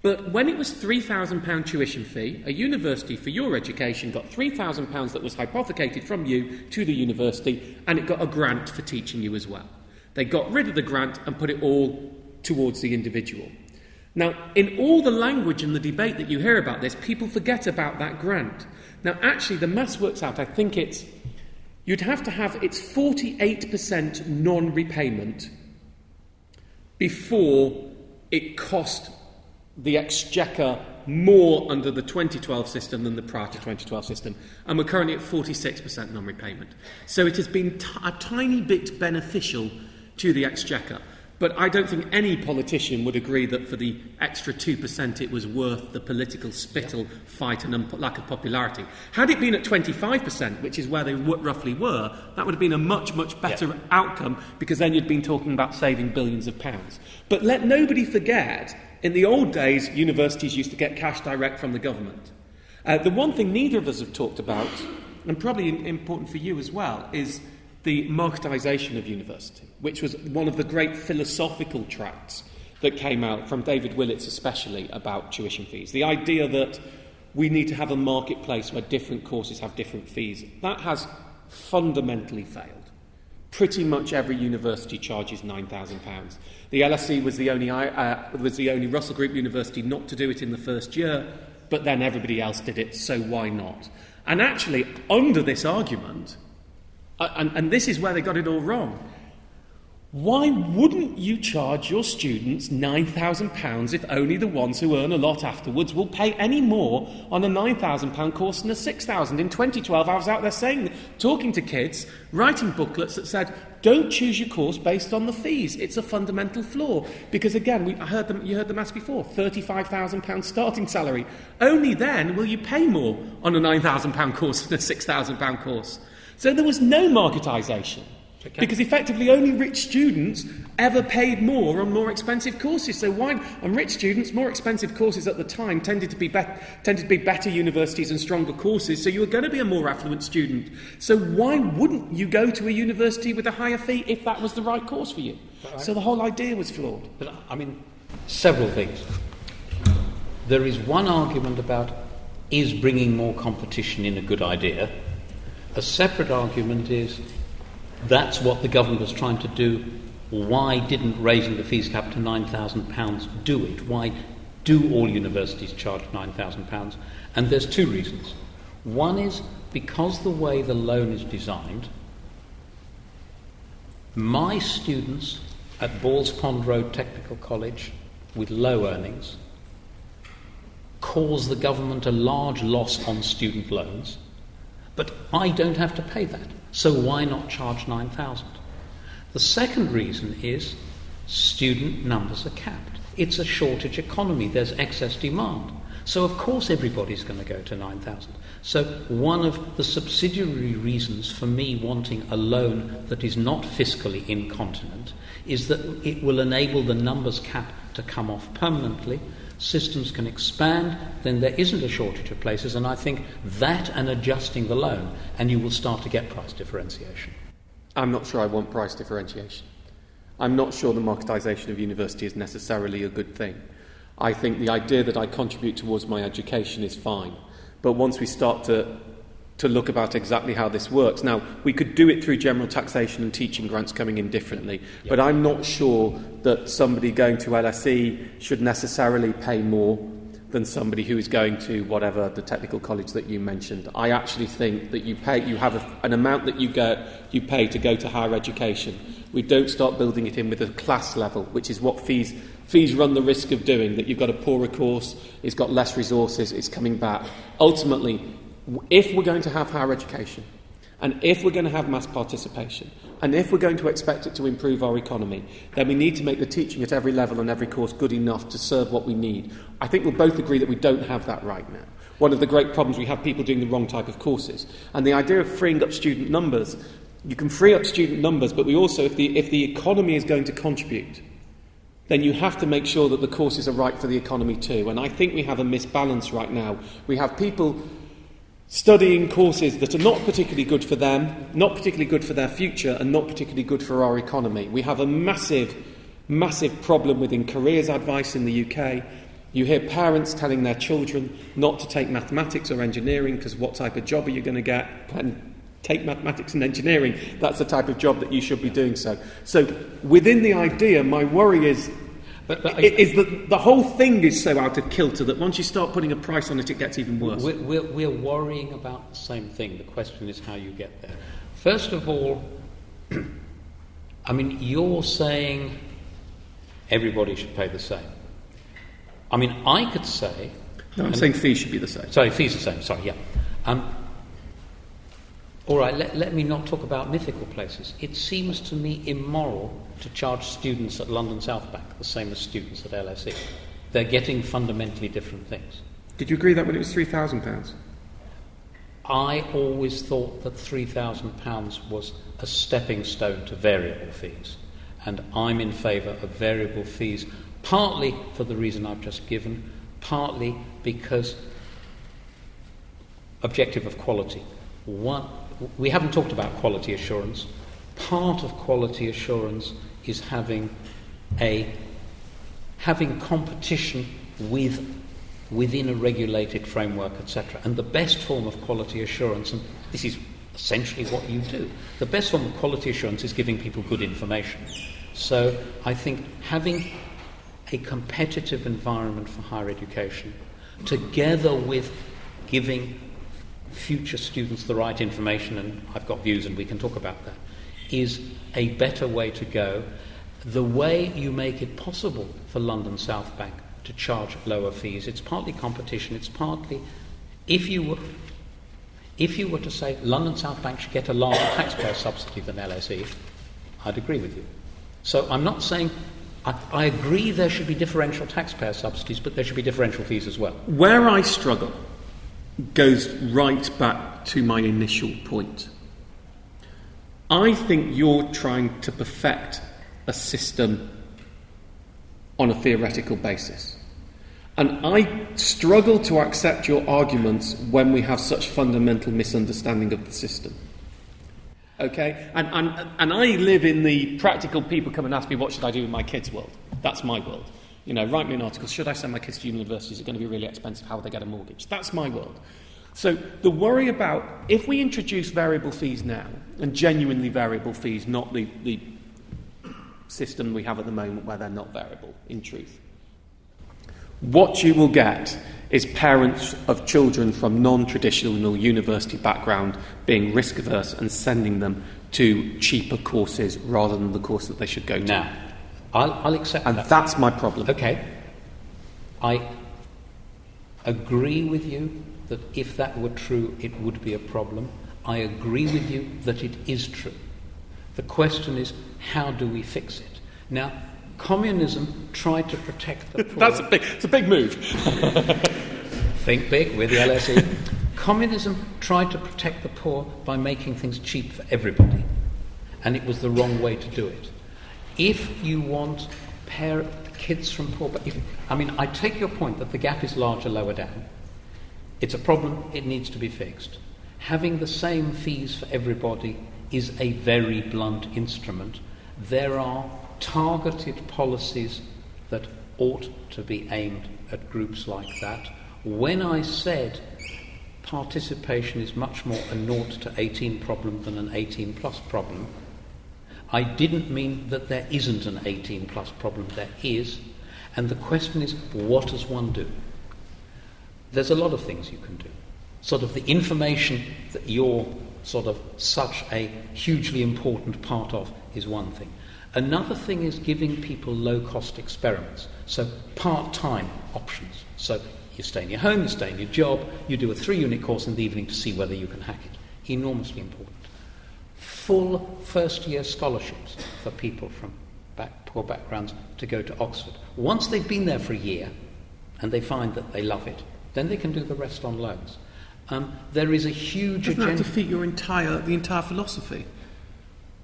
But when it was £3,000 tuition fee, a university for your education got £3,000 that was hypothecated from you to the university, and it got a grant for teaching you as well. They got rid of the grant and put it all towards the individual. Now, in all the language and the debate that you hear about this, people forget about that grant. Now, actually, the maths works out, I think it's you'd have to have it's 48% non repayment before it cost the exchequer more under the 2012 system than the prior to 2012 system, and we're currently at 46% non repayment. So it has been t- a tiny bit beneficial to the exchequer. But I don't think any politician would agree that for the extra 2% it was worth the political spittle, fight, and un- lack of popularity. Had it been at 25%, which is where they w- roughly were, that would have been a much, much better Yeah. outcome because then you'd been talking about saving billions of pounds. But let nobody forget, in the old days, universities used to get cash direct from the government. Uh, the one thing neither of us have talked about, and probably important for you as well, is the marketisation of university, which was one of the great philosophical tracts that came out from David Willetts, especially about tuition fees. The idea that we need to have a marketplace where different courses have different fees. That has fundamentally failed. Pretty much every university charges £9,000. The LSE was the, only, uh, was the only Russell Group university not to do it in the first year, but then everybody else did it, so why not? And actually, under this argument, Uh, and, and this is where they got it all wrong, why wouldn't you charge your students £9,000 if only the ones who earn a lot afterwards will pay any more on a £9,000 course than a £6,000? In 2012, I was out there saying, talking to kids, writing booklets that said, don't choose your course based on the fees. It's a fundamental flaw. Because again, we, I heard them, you heard the maths before £35,000 starting salary. Only then will you pay more on a £9,000 course than a £6,000 course. So there was no marketisation. Okay. Because effectively, only rich students ever paid more on more expensive courses. So why? And rich students, more expensive courses at the time tended to be be- tended to be better universities and stronger courses. So you were going to be a more affluent student. So why wouldn't you go to a university with a higher fee if that was the right course for you? So the whole idea was flawed. But I mean, several things. There is one argument about is bringing more competition in a good idea. A separate argument is that's what the government was trying to do. Why didn't raising the fees cap to £9,000 do it? Why Do all universities charge £9,000? And there's two reasons. One is because the way the loan is designed, my students at Balls Pond Road Technical College with low earnings cause the government a large loss on student loans, but I don't have to pay that. So why not charge 9,000? The second reason is student numbers are capped. It's a shortage economy, there's excess demand. So, of course, everybody's going to go to 9,000. So, one of the subsidiary reasons for me wanting a loan that is not fiscally incontinent is that it will enable the numbers cap to come off permanently. Systems can expand, then there isn't a shortage of places, and I think that and adjusting the loan, and you will start to get price differentiation. I'm not sure I want price differentiation. I'm not sure the marketisation of university is necessarily a good thing. I think the idea that I contribute towards my education is fine. But once we start to, to look about exactly how this works, now we could do it through general taxation and teaching grants coming in differently, but I'm not sure that somebody going to LSE should necessarily pay more than somebody who is going to whatever the technical college that you mentioned. I actually think that you pay you have a, an amount that you get you pay to go to higher education. We don't start building it in with a class level, which is what fees fees run the risk of doing. That you've got a poorer course, it's got less resources, it's coming back. Ultimately, if we're going to have higher education, and if we're going to have mass participation, and if we're going to expect it to improve our economy, then we need to make the teaching at every level and every course good enough to serve what we need. I think we'll both agree that we don't have that right now. One of the great problems we have people doing the wrong type of courses. And the idea of freeing up student numbers, you can free up student numbers, but we also, if the, if the economy is going to contribute, then you have to make sure that the courses are right for the economy too. And I think we have a misbalance right now. We have people studying courses that are not particularly good for them, not particularly good for their future, and not particularly good for our economy. We have a massive, massive problem within careers advice in the UK. You hear parents telling their children not to take mathematics or engineering because what type of job are you going to get? And take mathematics and engineering, that's the type of job that you should be doing so. So, within the idea, my worry is but, but is that the whole thing is so out of kilter that once you start putting a price on it, it gets even worse. We're, we're, we're worrying about the same thing. The question is how you get there. First of all, [CLEARS THROAT] I mean, you're saying everybody should pay the same. I mean, I could say. No, I'm saying fees should be the same. Sorry, fees are the same. Sorry, yeah. Um, all right, let, let me not talk about mythical places. It seems to me immoral to charge students at London South Bank the same as students at LSE. They're getting fundamentally different things. Did you agree that when it was £3,000? I always thought that £3,000 was a stepping stone to variable fees. And I'm in favour of variable fees, partly for the reason I've just given, partly because objective of quality. One, we haven't talked about quality assurance. Part of quality assurance is having a having competition with within a regulated framework, etc. And the best form of quality assurance, and this is essentially what you do, the best form of quality assurance is giving people good information. So I think having a competitive environment for higher education, together with giving future students the right information, and I've got views and we can talk about that, is a better way to go. The way you make it possible for London South Bank to charge lower fees, it's partly competition, it's partly if you were if you were to say London South Bank should get a larger taxpayer subsidy than LSE, I'd agree with you. So I'm not saying I, I, agree there should be differential taxpayer subsidies, but there should be differential fees as well. Where I struggle goes right back to my initial point. I think you're trying to perfect a system on a theoretical basis. And I struggle to accept your arguments when we have such fundamental misunderstanding of the system. Okay? And, and, and I live in the practical people come and ask me, what should I do with my kids' world? That's my world. You know, write me an article. Should I send my kids to university? Is it going to be really expensive? How will they get a mortgage? That's my world. So the worry about if we introduce variable fees now, and genuinely variable fees, not the, the system we have at the moment where they're not variable, in truth, what you will get is parents of children from non traditional university background being risk averse and sending them to cheaper courses rather than the course that they should go to. Now, I'll, I'll accept and that. that's my problem. Okay. I agree with you that if that were true, it would be a problem. I agree with you that it is true. The question is, how do we fix it? Now, communism tried to protect the poor. [LAUGHS] That's a big, it's a big move. [LAUGHS] Think big with the LSE. Communism tried to protect the poor by making things cheap for everybody, and it was the wrong way to do it. If you want pair kids from poor, but if, I mean, I take your point that the gap is larger lower down. It's a problem, it needs to be fixed. Having the same fees for everybody is a very blunt instrument. There are targeted policies that ought to be aimed at groups like that. When I said participation is much more a 0 to 18 problem than an 18 plus problem, I didn't mean that there isn't an 18 plus problem, there is. And the question is, what does one do? There's a lot of things you can do. Sort of the information that you're sort of such a hugely important part of is one thing. Another thing is giving people low cost experiments. So part time options. So you stay in your home, you stay in your job, you do a three unit course in the evening to see whether you can hack it. Enormously important. Full first year scholarships for people from back, poor backgrounds to go to Oxford. Once they've been there for a year and they find that they love it, then they can do the rest on loans. Um, there is a huge Doesn't that defeat your entire the entire philosophy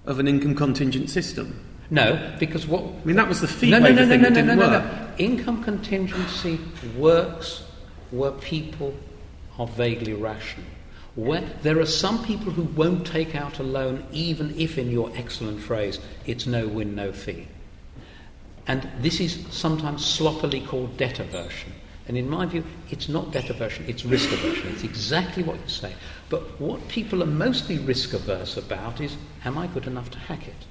of an income contingent system? No, because what I mean, that was the fee no, no, no, no, thing no, that no, didn't no, no, work. no. Income contingency works where people are vaguely rational. Where, there are some people who won't take out a loan, even if, in your excellent phrase, it's no win, no fee. And this is sometimes sloppily called debt aversion. And in my view, it's not debt aversion, it's risk aversion. It's exactly what you say. But what people are mostly risk averse about is am I good enough to hack it?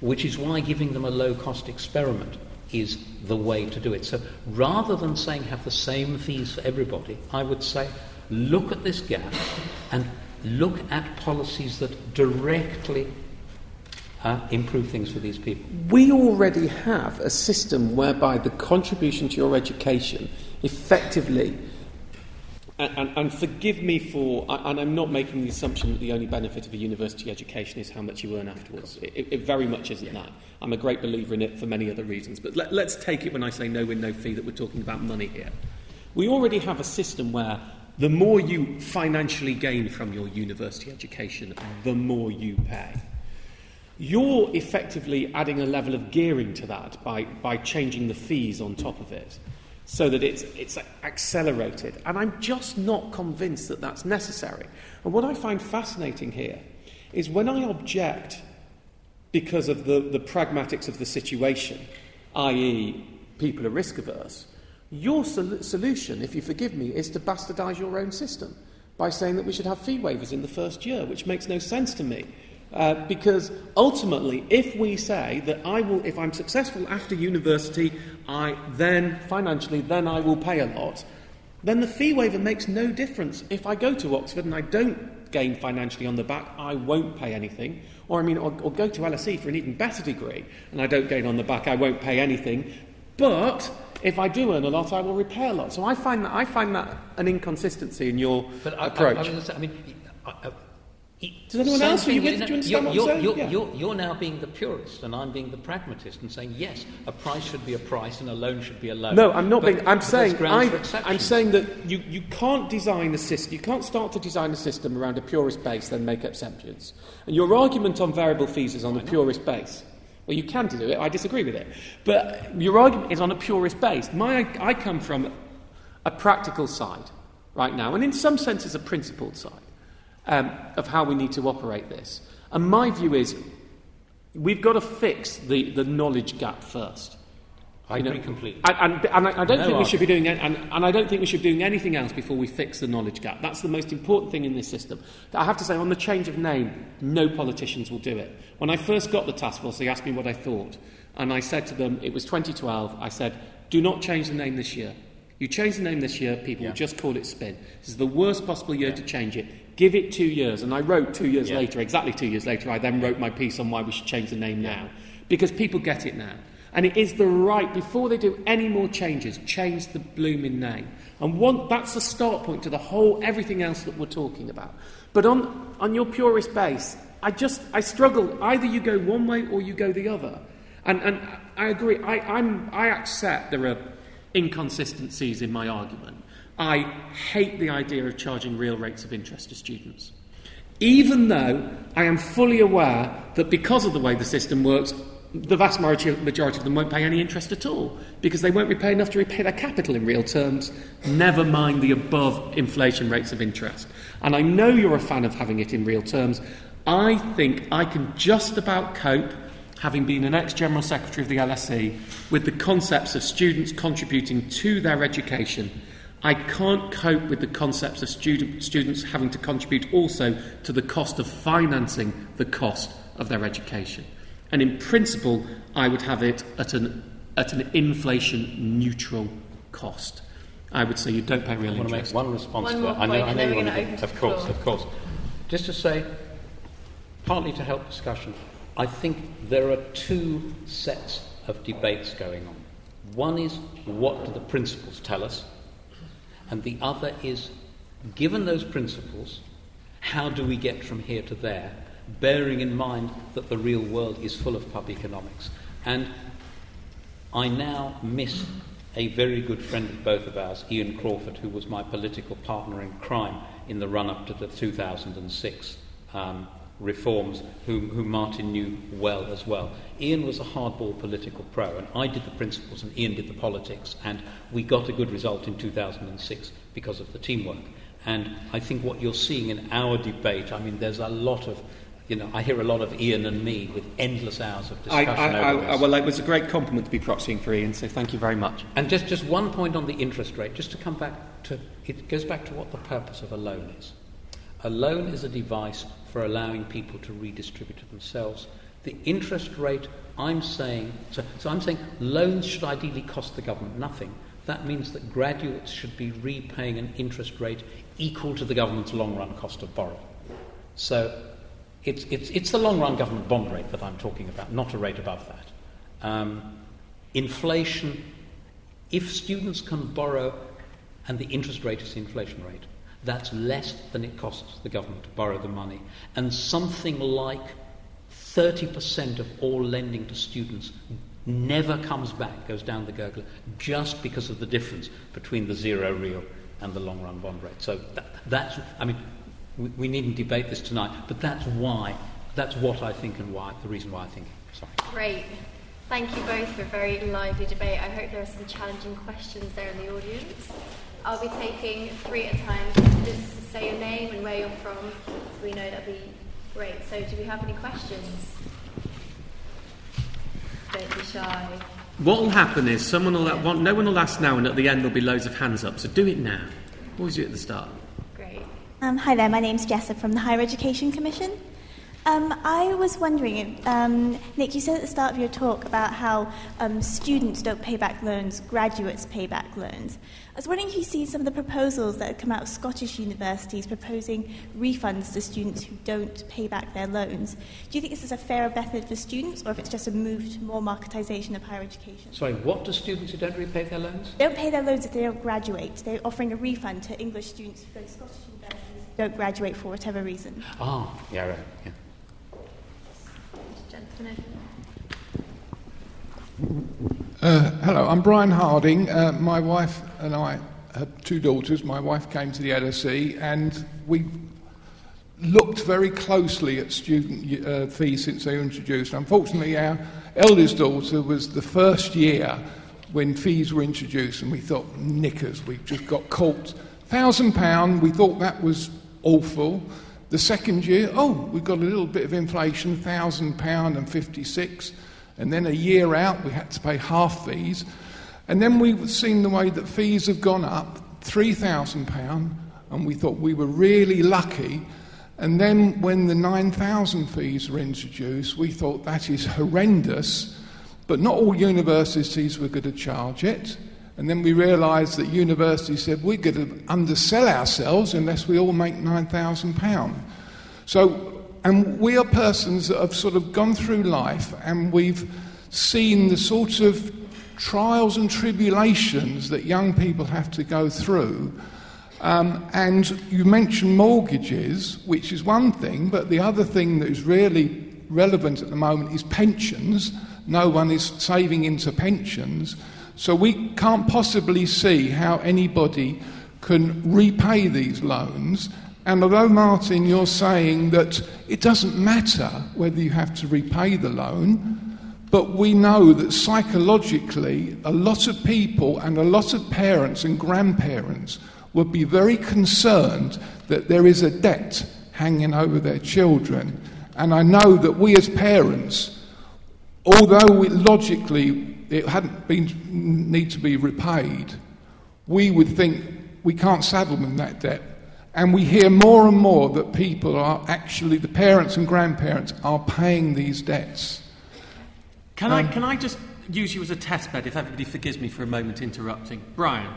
Which is why giving them a low cost experiment is the way to do it. So rather than saying have the same fees for everybody, I would say look at this gap and look at policies that directly uh, improve things for these people. We already have a system whereby the contribution to your education effectively, and, and, and forgive me for, and I'm not making the assumption that the only benefit of a university education is how much you earn afterwards. It, it very much isn't that. I'm a great believer in it for many other reasons. But let, let's take it when I say no win, no fee that we're talking about money here. We already have a system where the more you financially gain from your university education, the more you pay. You're effectively adding a level of gearing to that by, by changing the fees on top of it so that it's, it's accelerated. And I'm just not convinced that that's necessary. And what I find fascinating here is when I object because of the, the pragmatics of the situation, i.e., people are risk averse, your sol- solution, if you forgive me, is to bastardise your own system by saying that we should have fee waivers in the first year, which makes no sense to me. Uh, because ultimately, if we say that I will, if I'm successful after university, I then financially, then I will pay a lot, then the fee waiver makes no difference. If I go to Oxford and I don't gain financially on the back, I won't pay anything. Or I mean, or, or go to LSE for an even better degree and I don't gain on the back, I won't pay anything. But if I do earn a lot, I will repay a lot. So I find that I find that an inconsistency in your But I, approach. I, I, I mean, Does anyone else? Are you with- do you understand you're, what I'm you're, saying? You're, Yeah. you're, now being the purist, and I'm being the pragmatist, and saying yes, a price should be a price, and a loan should be a loan. No, I'm not But- being. I'm saying. I, I'm saying that you, you can't design a system. You can't start to design a system around a purist base, then make exceptions. And your argument on variable fees is on a purist base. Well, you can do it. I disagree with it, but your argument is on a purist base. My, I come from a practical side right now, and in some senses, a principled side um, of how we need to operate this. And my view is we've got to fix the, the knowledge gap first. I You know, agree completely. And, and, and I, I don't No think we should be doing, and, and I don't think we should be doing anything else before we fix the knowledge gap. That's the most important thing in this system. I have to say, on the change of name, no politicians will do it. When I first got the task force, they asked me what I thought, and I said to them, it was 2012. I said, do not change the name this year. You change the name this year, people Yeah. will just call it spin. This is the worst possible year to change it. Give it two years. And I wrote two years Yeah. later, exactly two years later, I then wrote my piece on why we should change the name now. Because people get it now. And it is the right, before they do any more changes, change the blooming name. And one, that's the start point to the whole, everything else that we're talking about. But on, on your purist base, I just, I struggle. Either you go one way or you go the other. And, and I agree, I, I'm, I accept there are inconsistencies in my argument. I hate the idea of charging real rates of interest to students. Even though I am fully aware that because of the way the system works, the vast majority of them won't pay any interest at all because they won't repay enough to repay their capital in real terms, never mind the above inflation rates of interest. And I know you're a fan of having it in real terms. I think I can just about cope, having been an ex General Secretary of the LSE, with the concepts of students contributing to their education. I can't cope with the concepts of student, students having to contribute also to the cost of financing the cost of their education. And in principle, I would have it at an, at an inflation neutral cost. I would say you don't pay real I want to make interest. one response One to more that. I know, point, I know you want gonna open Of course, floor. of course. Just to say, partly to help discussion, I think there are two sets of debates going on. One is what do the principles tell us, and the other is, given those principles, how do we get from here to there, bearing in mind that the real world is full of pub economics. And I now miss a very good friend of both of ours, Iain Crawford, who was my political partner in crime in the run up to the 2006 um, reforms, whom, whom Martin knew well as well. Iain was a hardball political pro, and I did the principles, and Iain did the politics, and we got a good result in 2006 because of the teamwork. And I think what you're seeing in our debate, I mean, there's a lot of you know, I hear a lot of Iain and me with endless hours of discussion I, I, over I, well, it was a great compliment to be proxying for Iain, so thank you very much. And just, just one point on the interest rate, just to come back to it goes back to what the purpose of a loan is. A loan is a device for allowing people to redistribute to themselves. The interest rate, I'm saying, so, so I'm saying loans should ideally cost the government nothing. That means that graduates should be repaying an interest rate equal to the government's long run cost of borrowing. So it's, it's, it's the long run government bond rate that I'm talking about, not a rate above that. Um, inflation, if students can borrow and the interest rate is the inflation rate, that's less than it costs the government to borrow the money. And something like 30% of all lending to students never comes back, goes down the gurgler, just because of the difference between the zero real and the long run bond rate. So that, that's, I mean, we, we needn't debate this tonight, but that's why, that's what I think and why, the reason why I think. Sorry. Great. Thank you both for a very lively debate. I hope there are some challenging questions there in the audience. I'll be taking three at a time. Just say your name and where you're from so we know that'd be great. So, do we have any questions? Don't be shy. What will happen is someone will, want, no one will ask now, and at the end there'll be loads of hands up. So do it now. Always do it at the start. Great. Um, hi there, my name's Jessa from the Higher Education Commission. Um, I was wondering, um, Nick, you said at the start of your talk about how um, students don't pay back loans, graduates pay back loans. I was wondering if you see some of the proposals that have come out of Scottish universities proposing refunds to students who don't pay back their loans. Do you think this is a fairer method for students, or if it's just a move to more marketisation of higher education? Sorry, what do students who don't repay their loans? They don't pay their loans if they don't graduate. They're offering a refund to English students who go to Scottish universities who don't graduate for whatever reason. Ah, yeah, right. Yeah. Uh, hello, I'm Brian Harding. Uh, my wife and I had two daughters. My wife came to the LSE and we looked very closely at student uh, fees since they were introduced. Unfortunately, our eldest daughter was the first year when fees were introduced, and we thought, knickers, we've just got caught. Thousand pound, we thought that was awful. The second year, oh, we've got a little bit of inflation, thousand pound and fifty-six. And then a year out, we had to pay half fees. And then we've seen the way that fees have gone up, £3,000, and we thought we were really lucky. And then when the 9,000 fees were introduced, we thought that is horrendous, but not all universities were going to charge it. And then we realised that universities said we're going to undersell ourselves unless we all make £9,000. So, and we are persons that have sort of gone through life and we've seen the sort of trials and tribulations that young people have to go through. Um, and you mentioned mortgages, which is one thing, but the other thing that is really relevant at the moment is pensions. No one is saving into pensions. So we can't possibly see how anybody can repay these loans. And although, Martin, you're saying that it doesn't matter whether you have to repay the loan, but we know that psychologically, a lot of people and a lot of parents and grandparents would be very concerned that there is a debt hanging over their children. And I know that we as parents, although we, logically it hadn't been need to be repaid, we would think we can't saddle them that debt. And we hear more and more that people are actually, the parents and grandparents are paying these debts. Can, um, I, can I just use you as a test bed if everybody forgives me for a moment interrupting? Brian,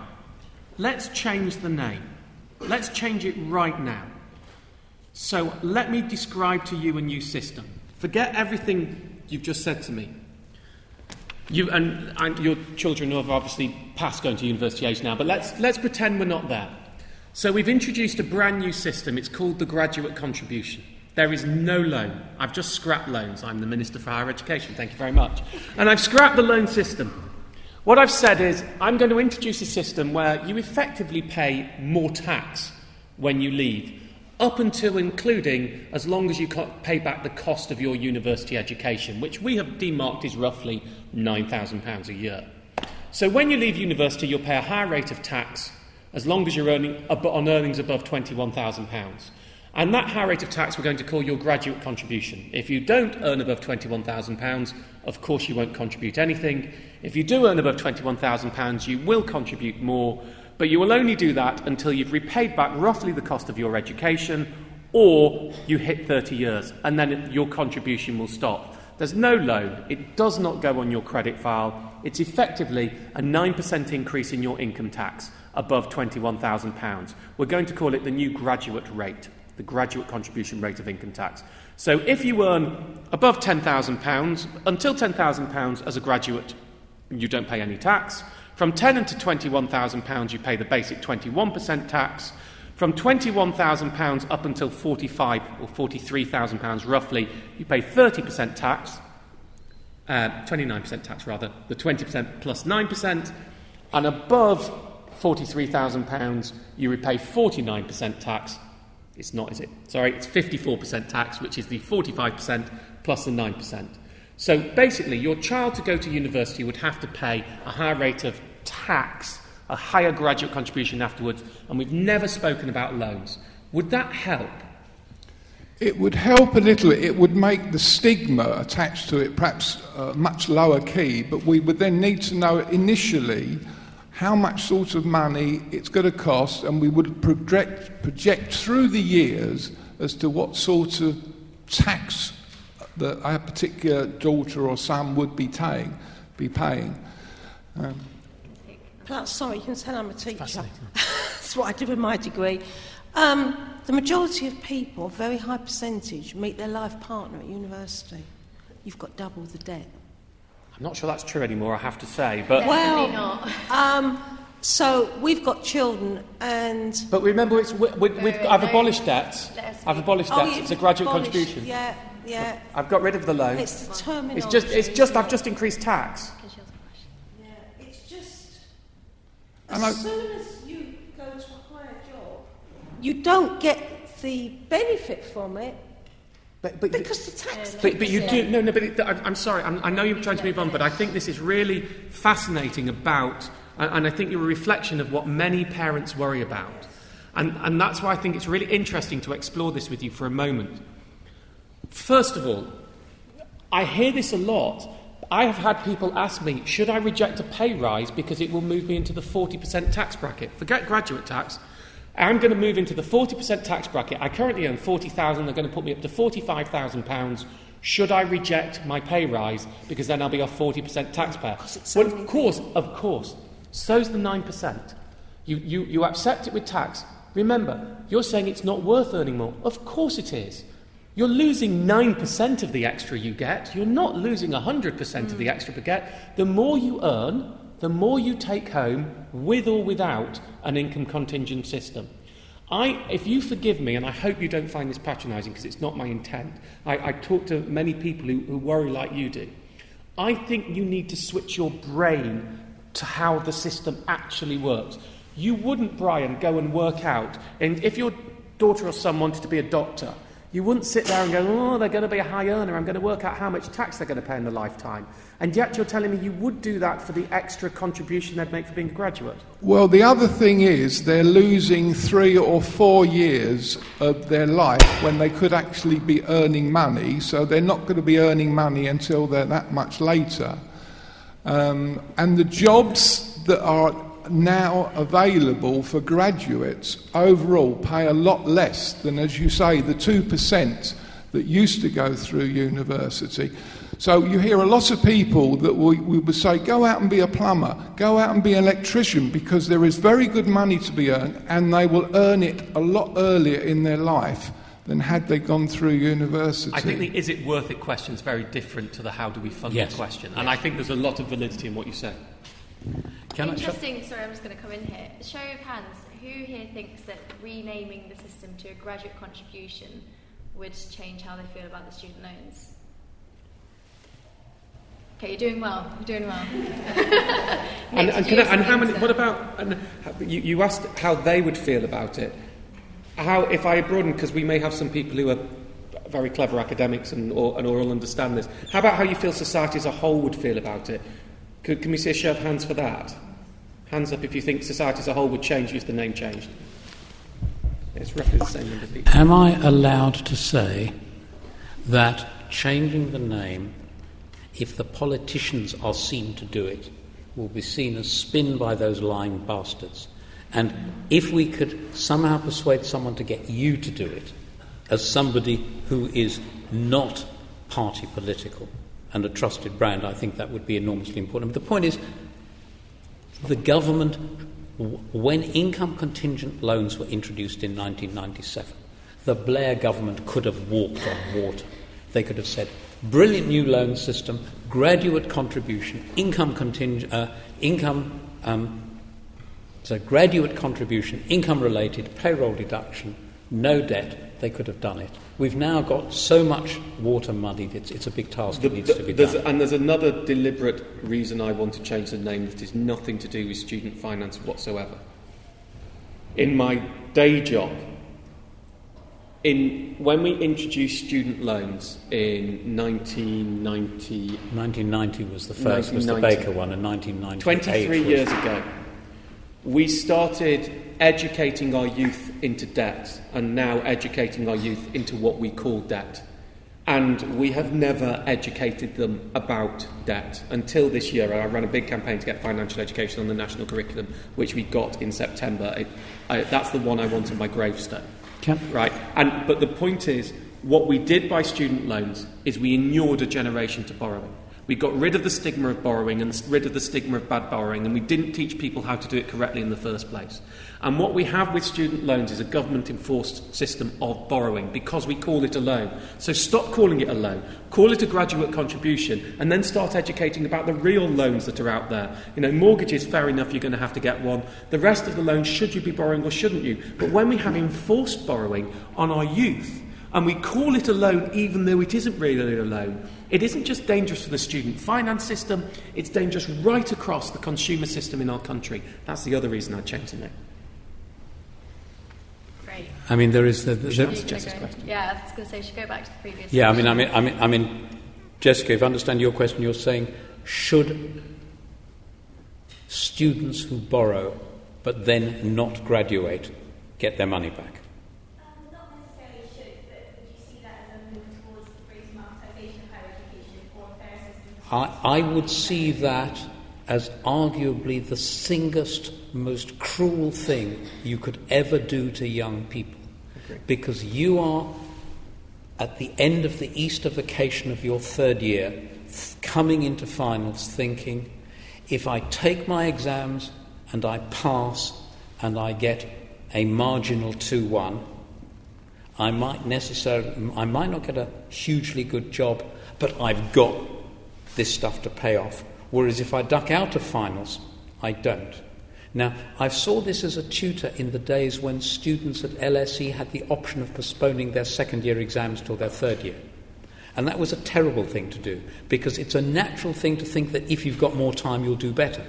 let's change the name. Let's change it right now. So let me describe to you a new system. Forget everything you've just said to me. You, and, and your children have obviously passed going to university age now, but let's, let's pretend we're not there. So we've introduced a brand new system. It's called the graduate contribution. There is no loan. I've just scrapped loans. I'm the Minister for Higher Education. Thank you very much. And I've scrapped the loan system. What I've said is I'm going to introduce a system where you effectively pay more tax when you leave, up until including as long as you pay back the cost of your university education, which we have demarked is roughly £9,000 a year. So when you leave university, you'll pay a higher rate of tax as long as you're earning on earnings above £21,000. And that high rate of tax we're going to call your graduate contribution. If you don't earn above £21,000, of course you won't contribute anything. If you do earn above £21,000, you will contribute more, but you will only do that until you've repaid back roughly the cost of your education or you hit 30 years, and then your contribution will stop. There's no loan, it does not go on your credit file. It's effectively a 9% increase in your income tax above £21,000. We're going to call it the new graduate rate the graduate contribution rate of income tax. So if you earn above £10,000, until £10,000 as a graduate, you don't pay any tax. From 10 to £21,000, you pay the basic 21% tax. From £21,000 up until 45 or £43,000 roughly, you pay 30% tax, uh, 29% tax rather, the 20% plus 9%. And above £43,000, you repay 49% tax it's not, is it? Sorry, it's 54% tax, which is the 45% plus the 9%. So basically, your child to go to university would have to pay a higher rate of tax, a higher graduate contribution afterwards, and we've never spoken about loans. Would that help? It would help a little. It would make the stigma attached to it perhaps a much lower key, but we would then need to know initially how much sort of money it's going to cost, and we would project, project through the years as to what sort of tax that our particular daughter or son would be, paying. be paying. Um, Plus, sorry, you can tell I'm a teacher. [LAUGHS] That's what I did with my degree. Um, the majority of people, a very high percentage, meet their life partner at university. You've got double the debt. I'm not sure that's true anymore, I have to say. But well, not. Um, so we've got children, and but remember, it's we, we, we've, I've abolished debts. I've abolished oh. It's a graduate contribution. Yeah, yeah. I've got rid of the loan. It's the terminology. It's just, it's just, I've just increased tax. Yeah, it's just. As soon as you go to a higher job, you don't get the benefit from it but, but because the tax. But, but you do no no. But it, I, am sorry. I'm, i know you're trying to move on, but I think this is really fascinating about, and, and I think you're a reflection of what many parents worry about, and and that's why I think it's really interesting to explore this with you for a moment. First of all, I hear this a lot. I have had people ask me, should I reject a pay rise because it will move me into the 40% tax bracket? Forget graduate tax. I'm going to move into the 40% tax bracket. I currently earn 40,000. They're going to put me up to 45,000 pounds. Should I reject my pay rise because then I'll be a 40% taxpayer? Well, of course, of course. So's the 9%. You, you, you accept it with tax. Remember, you're saying it's not worth earning more. Of course it is. You're losing 9% of the extra you get. You're not losing 100% of the hmm. extra you get. The more you earn, the more you take home, with or without an income contingent system. I, if you forgive me, and I hope you don't find this patronising because it's not my intent, I, I talk to many people who, who worry like you do. I think you need to switch your brain to how the system actually works. You wouldn't, Brian, go and work out, and if your daughter or son wanted to be a doctor, you wouldn't sit there and go, oh, they're going to be a high earner, I'm going to work out how much tax they're going to pay in their lifetime. And yet you're telling me you would do that for the extra contribution they'd make for being a graduate. Well, the other thing is they're losing three or four years of their life when they could actually be earning money, so they're not going to be earning money until they're that much later. Um, and the jobs that are now available for graduates overall pay a lot less than, as you say, the 2% that used to go through university. So you hear a lot of people that we, we would say, go out and be a plumber, go out and be an electrician, because there is very good money to be earned, and they will earn it a lot earlier in their life than had they gone through university. I think the is it worth it question is very different to the how do we fund yes. it question. And I think there's a lot of validity in what you say. Can Interesting, sorry, I'm just going to come in here. Show of hands, who here thinks that renaming the system to a graduate contribution would change how they feel about the student loans? Okay, you're doing well. You're doing well. [LAUGHS] and, and, I, and how many? What about? And you, you asked how they would feel about it. How, if I broaden, because we may have some people who are very clever academics and or, and or all understand this. How about how you feel society as a whole would feel about it? Could, can we see a show of hands for that? Hands up if you think society as a whole would change if the name changed. It's roughly the same number of people. Am I allowed to say that changing the name if the politicians are seen to do it, will be seen as spin by those lying bastards. And if we could somehow persuade someone to get you to do it, as somebody who is not party political and a trusted brand, I think that would be enormously important. But the point is, the government, when income contingent loans were introduced in 1997, the Blair government could have walked on water. They could have said, brilliant new loan system, graduate contribution, income contingent, uh, income, um, so graduate contribution, income related, payroll deduction, no debt, they could have done it. We've now got so much water muddied, it's, it's a big task the, that needs the, to be done. And there's another deliberate reason I want to change the name that is nothing to do with student finance whatsoever. In my day job, in, when we introduced student loans in 1990... 1990 was the first, was the Baker one, and 1998 23 was... years ago, we started educating our youth into debt and now educating our youth into what we call debt. And we have never educated them about debt until this year. I ran a big campaign to get financial education on the national curriculum, which we got in September. It, I, that's the one I want on my gravestone. Right. And, but the point is, what we did by student loans is we inured a generation to borrowing. We got rid of the stigma of borrowing and rid of the stigma of bad borrowing, and we didn't teach people how to do it correctly in the first place. And what we have with student loans is a government enforced system of borrowing because we call it a loan. So stop calling it a loan, call it a graduate contribution, and then start educating about the real loans that are out there. You know, mortgages, fair enough, you're going to have to get one. The rest of the loans, should you be borrowing or shouldn't you? But when we have enforced borrowing on our youth, and we call it a loan even though it isn't really a loan, it isn't just dangerous for the student finance system, it's dangerous right across the consumer system in our country. That's the other reason I changed the name. Great. I mean, there is the. the, the yeah, I was going to say, should go back to the previous. Yeah, I mean, I mean, I mean, I mean, Jessica, if I understand your question, you're saying should students who borrow but then not graduate get their money back? I, I would see that as arguably the singest, most cruel thing you could ever do to young people. Okay. Because you are at the end of the Easter vacation of your third year, coming into finals thinking, if I take my exams and I pass and I get a marginal 2 1, I might necessarily, I might not get a hugely good job, but I've got this stuff to pay off. Whereas if I duck out of finals, I don't. Now, I saw this as a tutor in the days when students at LSE had the option of postponing their second year exams till their third year. And that was a terrible thing to do because it's a natural thing to think that if you've got more time, you'll do better.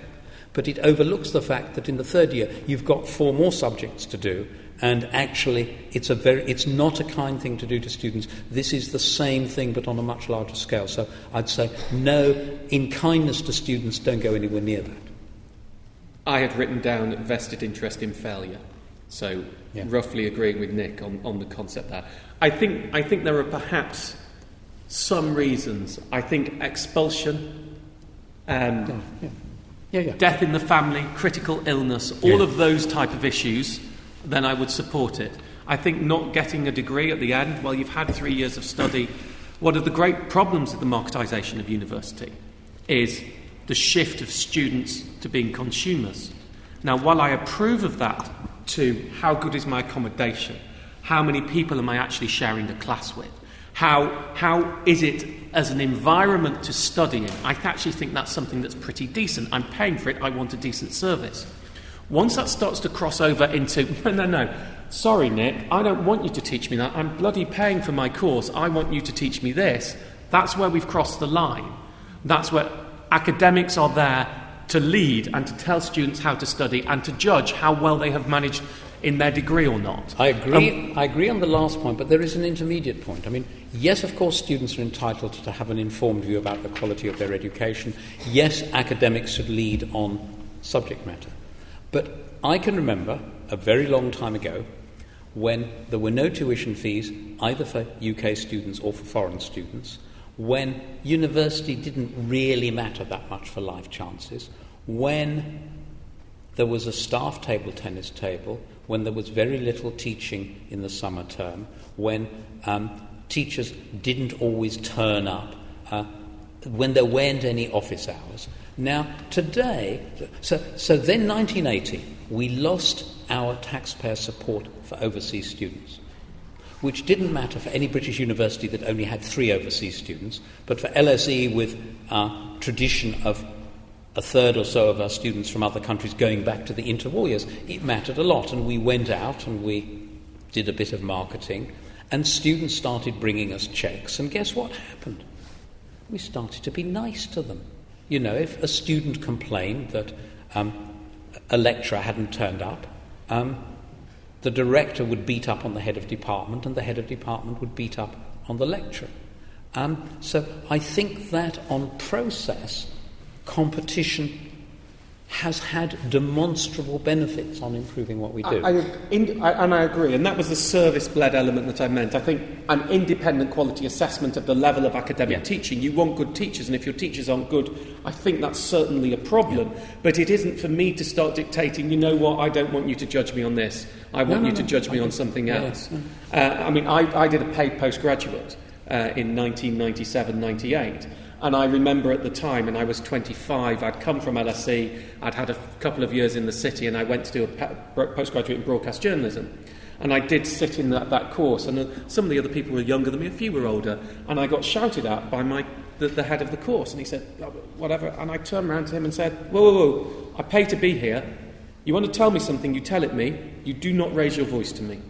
But it overlooks the fact that in the third year, you've got four more subjects to do, and actually, it's, a very, it's not a kind thing to do to students. This is the same thing, but on a much larger scale. So I'd say, no, in kindness to students, don't go anywhere near that. I had written down vested interest in failure. So, yeah. roughly agreeing with Nick on, on the concept there. I think, I think there are perhaps some reasons. I think expulsion, um, yeah, yeah. Yeah, death in the family, critical illness, all of those type of issues, then I would support it. I think not getting a degree at the end, well, you've had three years of study. One of the great problems of the marketisation of university is the shift of students to being consumers. Now, while I approve of that to how good is my accommodation, how many people am I actually sharing the class with, how, how is it as an environment to study in? I actually think that's something that's pretty decent. I'm paying for it, I want a decent service. Once that starts to cross over into, [LAUGHS] no, no, no, sorry, Nick, I don't want you to teach me that. I'm bloody paying for my course. I want you to teach me this. That's where we've crossed the line. That's where academics are there to lead and to tell students how to study and to judge how well they have managed in their degree or not. I agree. Um, I agree on the last point, but there is an intermediate point. I mean, yes, of course, students are entitled to have an informed view about the quality of their education. Yes, academics should lead on subject matter. But I can remember a very long time ago when there were no tuition fees either for UK students or for foreign students, when university didn't really matter that much for life chances, when there was a staff table tennis table, when there was very little teaching in the summer term, when um, teachers didn't always turn up, uh, when there weren't any office hours. Now, today, so, so then 1980, we lost our taxpayer support for overseas students, which didn't matter for any British university that only had three overseas students, but for LSE with a tradition of a third or so of our students from other countries going back to the interwar years, it mattered a lot. And we went out and we did a bit of marketing, and students started bringing us checks. And guess what happened? We started to be nice to them. You know, if a student complained that um, a lecturer hadn't turned up, um, the director would beat up on the head of department, and the head of department would beat up on the lecturer. Um, so I think that on process, competition has had demonstrable benefits on improving what we do. I, I, in, I, and I agree, and that was the service led element that I meant. I think an independent quality assessment of the level of academic yeah. teaching. You want good teachers, and if your teachers aren't good, I think that's certainly a problem. Yeah. But it isn't for me to start dictating, you know what, I don't want you to judge me on this, I want no, no, you to no. judge me on something else. Uh, I mean, I, I did a paid postgraduate uh, in 1997 98. And I remember at the time, and I was 25, I'd come from LSE, I'd had a couple of years in the city, and I went to do a postgraduate in broadcast journalism. And I did sit in that, that course, and uh, some of the other people were younger than me, a few were older, and I got shouted at by my, the, the head of the course, and he said, oh, whatever. And I turned around to him and said, whoa, whoa, whoa, I pay to be here. You want to tell me something, you tell it me. You do not raise your voice to me.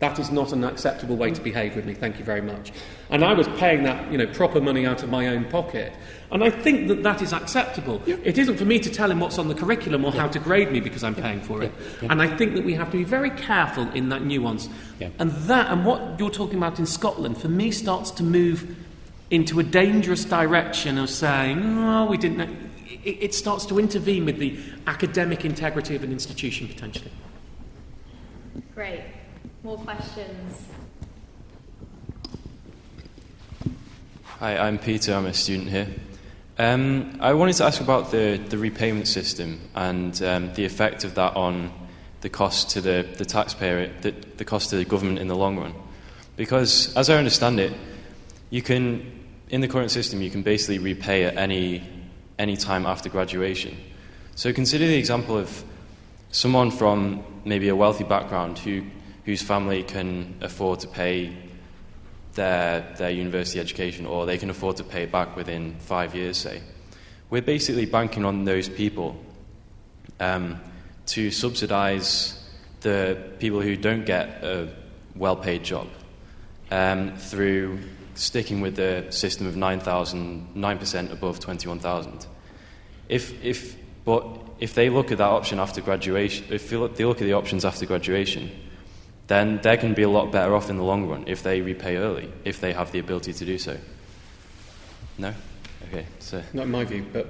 That is not an acceptable way to behave with me. Thank you very much. And I was paying that, you know, proper money out of my own pocket. And I think that that is acceptable. Yeah. It isn't for me to tell him what's on the curriculum or yeah. how to grade me because I'm yeah. paying for it. And I think that we have to be very careful in that nuance. And that, and what you're talking about in Scotland, for me, starts to move into a dangerous direction of saying, oh, we didn't know. It, it starts to intervene with the academic integrity of an institution potentially. Great. More questions? Hi, I'm Peter. I'm a student here. Um, I wanted to ask about the, the repayment system and um, the effect of that on the cost to the, the taxpayer, the, the cost to the government in the long run. Because, as I understand it, you can, in the current system, you can basically repay at any, any time after graduation. So consider the example of someone from maybe a wealthy background who, whose family can afford to pay their, their university education or they can afford to pay it back within five years, say. We're basically banking on those people um, to subsidise the people who don't get a well paid job um, through sticking with the system of 9,000, 9% above 21,000. If, if, but if they look at that option after graduation, if they look at the options after graduation, then they're going to be a lot better off in the long run if they repay early, if they have the ability to do so. No? Okay, so. Not in my view, but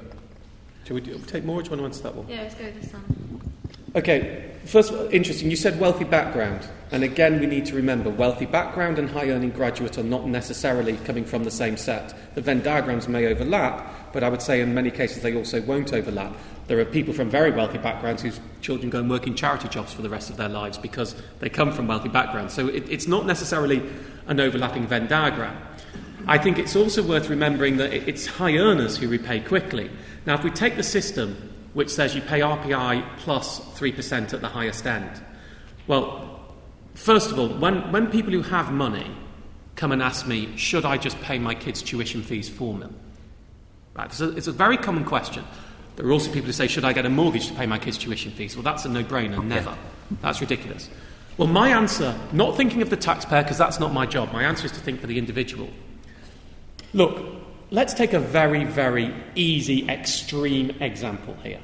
shall we do, take more or do you want to answer that one? Yeah, let's go with this one. Okay, first, interesting. You said wealthy background. And again, we need to remember wealthy background and high earning graduate are not necessarily coming from the same set. The Venn diagrams may overlap, but I would say in many cases they also won't overlap. There are people from very wealthy backgrounds whose children go and work in charity jobs for the rest of their lives because they come from wealthy backgrounds. So it, it's not necessarily an overlapping Venn diagram. I think it's also worth remembering that it's high earners who repay quickly. Now, if we take the system which says you pay RPI plus 3% at the highest end, well, first of all, when, when people who have money come and ask me, should I just pay my kids' tuition fees for them? Right, it's, a, it's a very common question. There are also people who say, should I get a mortgage to pay my kids' tuition fees? Well, that's a no brainer, never. That's ridiculous. Well, my answer, not thinking of the taxpayer, because that's not my job, my answer is to think for the individual. Look, let's take a very, very easy, extreme example here.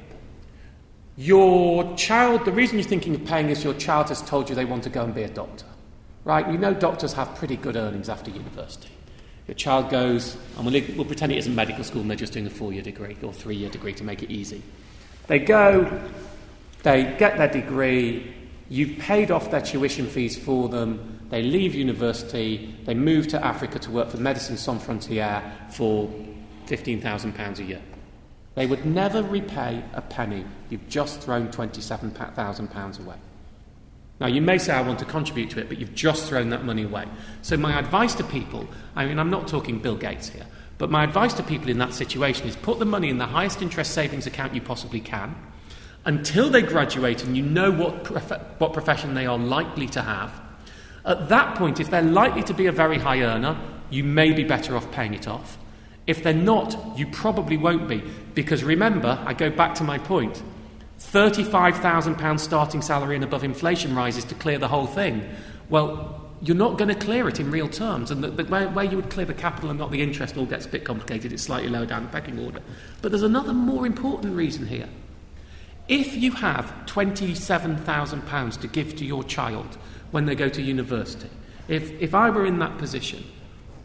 Your child, the reason you're thinking of paying is your child has told you they want to go and be a doctor. Right? You know doctors have pretty good earnings after university. Your child goes, and we'll, we'll pretend it isn't medical school and they're just doing a four year degree or three year degree to make it easy. They go, they get their degree, you've paid off their tuition fees for them, they leave university, they move to Africa to work for Medicine Sans Frontières for £15,000 a year. They would never repay a penny. You've just thrown £27,000 away. Now, you may say, I want to contribute to it, but you've just thrown that money away. So, my advice to people I mean, I'm not talking Bill Gates here, but my advice to people in that situation is put the money in the highest interest savings account you possibly can until they graduate and you know what, prof- what profession they are likely to have. At that point, if they're likely to be a very high earner, you may be better off paying it off. If they're not, you probably won't be. Because remember, I go back to my point £35,000 starting salary and above inflation rises to clear the whole thing. Well, you're not going to clear it in real terms. And the, the, where, where, you would clear the capital and not the interest all gets a bit complicated. It's slightly lower down the pecking order. But there's another more important reason here. If you have £27,000 to give to your child when they go to university, if, if I were in that position,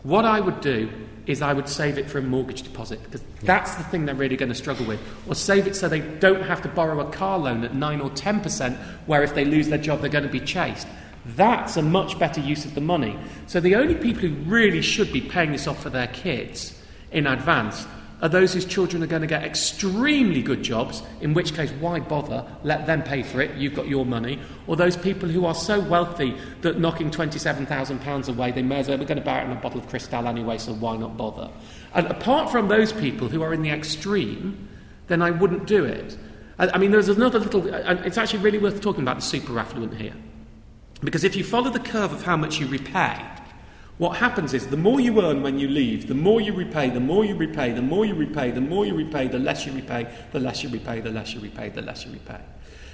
what I would do is I would save it for a mortgage deposit because that's the thing they're really going to struggle with. Or save it so they don't have to borrow a car loan at 9 or 10%, where if they lose their job, they're going to be chased. That's a much better use of the money. So the only people who really should be paying this off for their kids in advance are those whose children are going to get extremely good jobs, in which case, why bother? Let them pay for it, you've got your money. Or those people who are so wealthy that knocking £27,000 away, they may as well, we're going to buy it in a bottle of Cristal anyway, so why not bother? And apart from those people who are in the extreme, then I wouldn't do it. I, I mean, there's another little, and it's actually really worth talking about the super affluent here. Because if you follow the curve of how much you repay, what happens is the more you earn when you leave, the more you repay, the more you repay, the more you repay, the more you repay, the less you repay, the less you repay, the less you repay, the less you repay.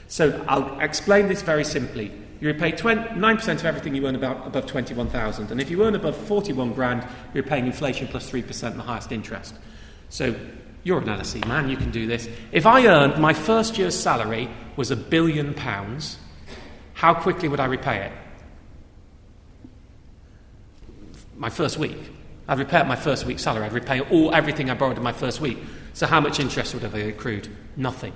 So I'll explain this very simply. You repay 20, 9% of everything you earn about, above 21,000. And if you earn above 41 grand, you're paying inflation plus 3% and the highest interest. So you're an LSE man, you can do this. If I earned my first year's salary was a billion pounds, how quickly would I repay it? My first week. I'd repay my first week's salary. I'd repay all everything I borrowed in my first week. So how much interest would have accrued? Nothing.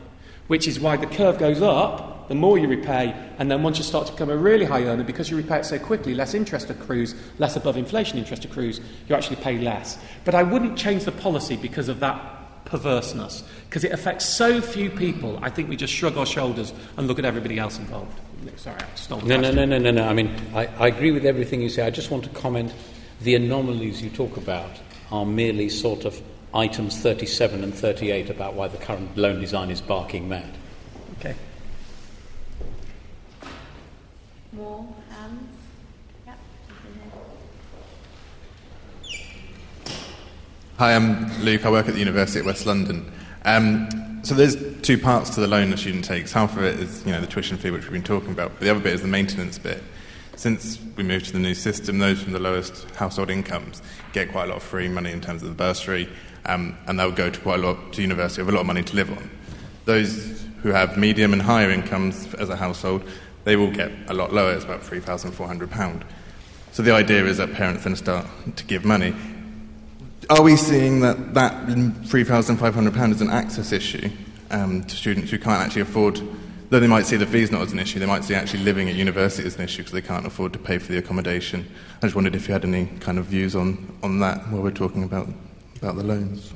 Which is why the curve goes up, the more you repay, and then once you start to become a really high earner, because you repay it so quickly, less interest accrues, less above inflation interest accrues, you actually pay less. But I wouldn't change the policy because of that perverseness, because it affects so few people. I think we just shrug our shoulders and look at everybody else involved. Sorry, I stole no, no, no, no, no, no. I mean, I, I agree with everything you say. I just want to comment the anomalies you talk about are merely sort of items 37 and 38 about why the current loan design is barking mad. Okay. more hands? Yep. Hi, I'm Luke. I work at the University of West London. Um, so there's two parts to the loan a student takes. Half of it is, you know, the tuition fee, which we've been talking about, but the other bit is the maintenance bit. Since we moved to the new system, those from the lowest household incomes get quite a lot of free money in terms of the bursary, um, and they'll go to quite a lot to university with a lot of money to live on. Those who have medium and higher incomes as a household, they will get a lot lower. It's about three thousand four hundred pound. So the idea is that parents then start to give money. Are we seeing that that three thousand five hundred pound is an access issue um, to students who can't actually afford? Though they might see the fees not as an issue, they might see actually living at university as an issue because they can't afford to pay for the accommodation. I just wondered if you had any kind of views on, on that while we're talking about about the loans.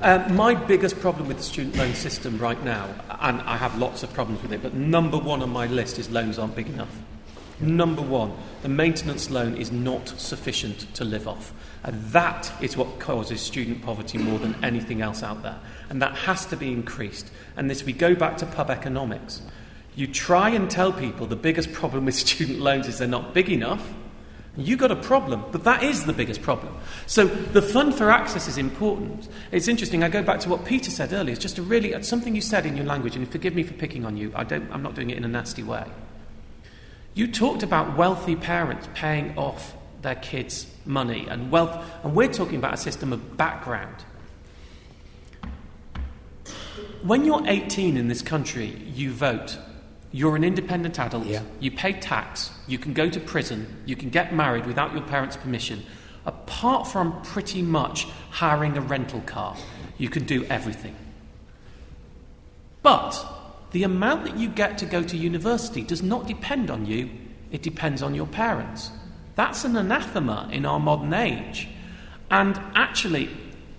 Uh, my biggest problem with the student loan system right now, and I have lots of problems with it, but number one on my list is loans aren't big enough. Number one, the maintenance loan is not sufficient to live off. And that is what causes student poverty more than anything else out there. And that has to be increased. And this, we go back to pub economics. You try and tell people the biggest problem with [LAUGHS] student loans is they're not big enough. You got a problem, but that is the biggest problem. So the fund for access is important. It's interesting. I go back to what Peter said earlier. It's just a really something you said in your language, and forgive me for picking on you. I don't. I'm not doing it in a nasty way. You talked about wealthy parents paying off their kids' money and wealth, and we're talking about a system of background. When you're 18 in this country, you vote. You're an independent adult. Yeah. You pay tax. You can go to prison. You can get married without your parents' permission. Apart from pretty much hiring a rental car, you can do everything. But the amount that you get to go to university does not depend on you, it depends on your parents. That's an anathema in our modern age. And actually,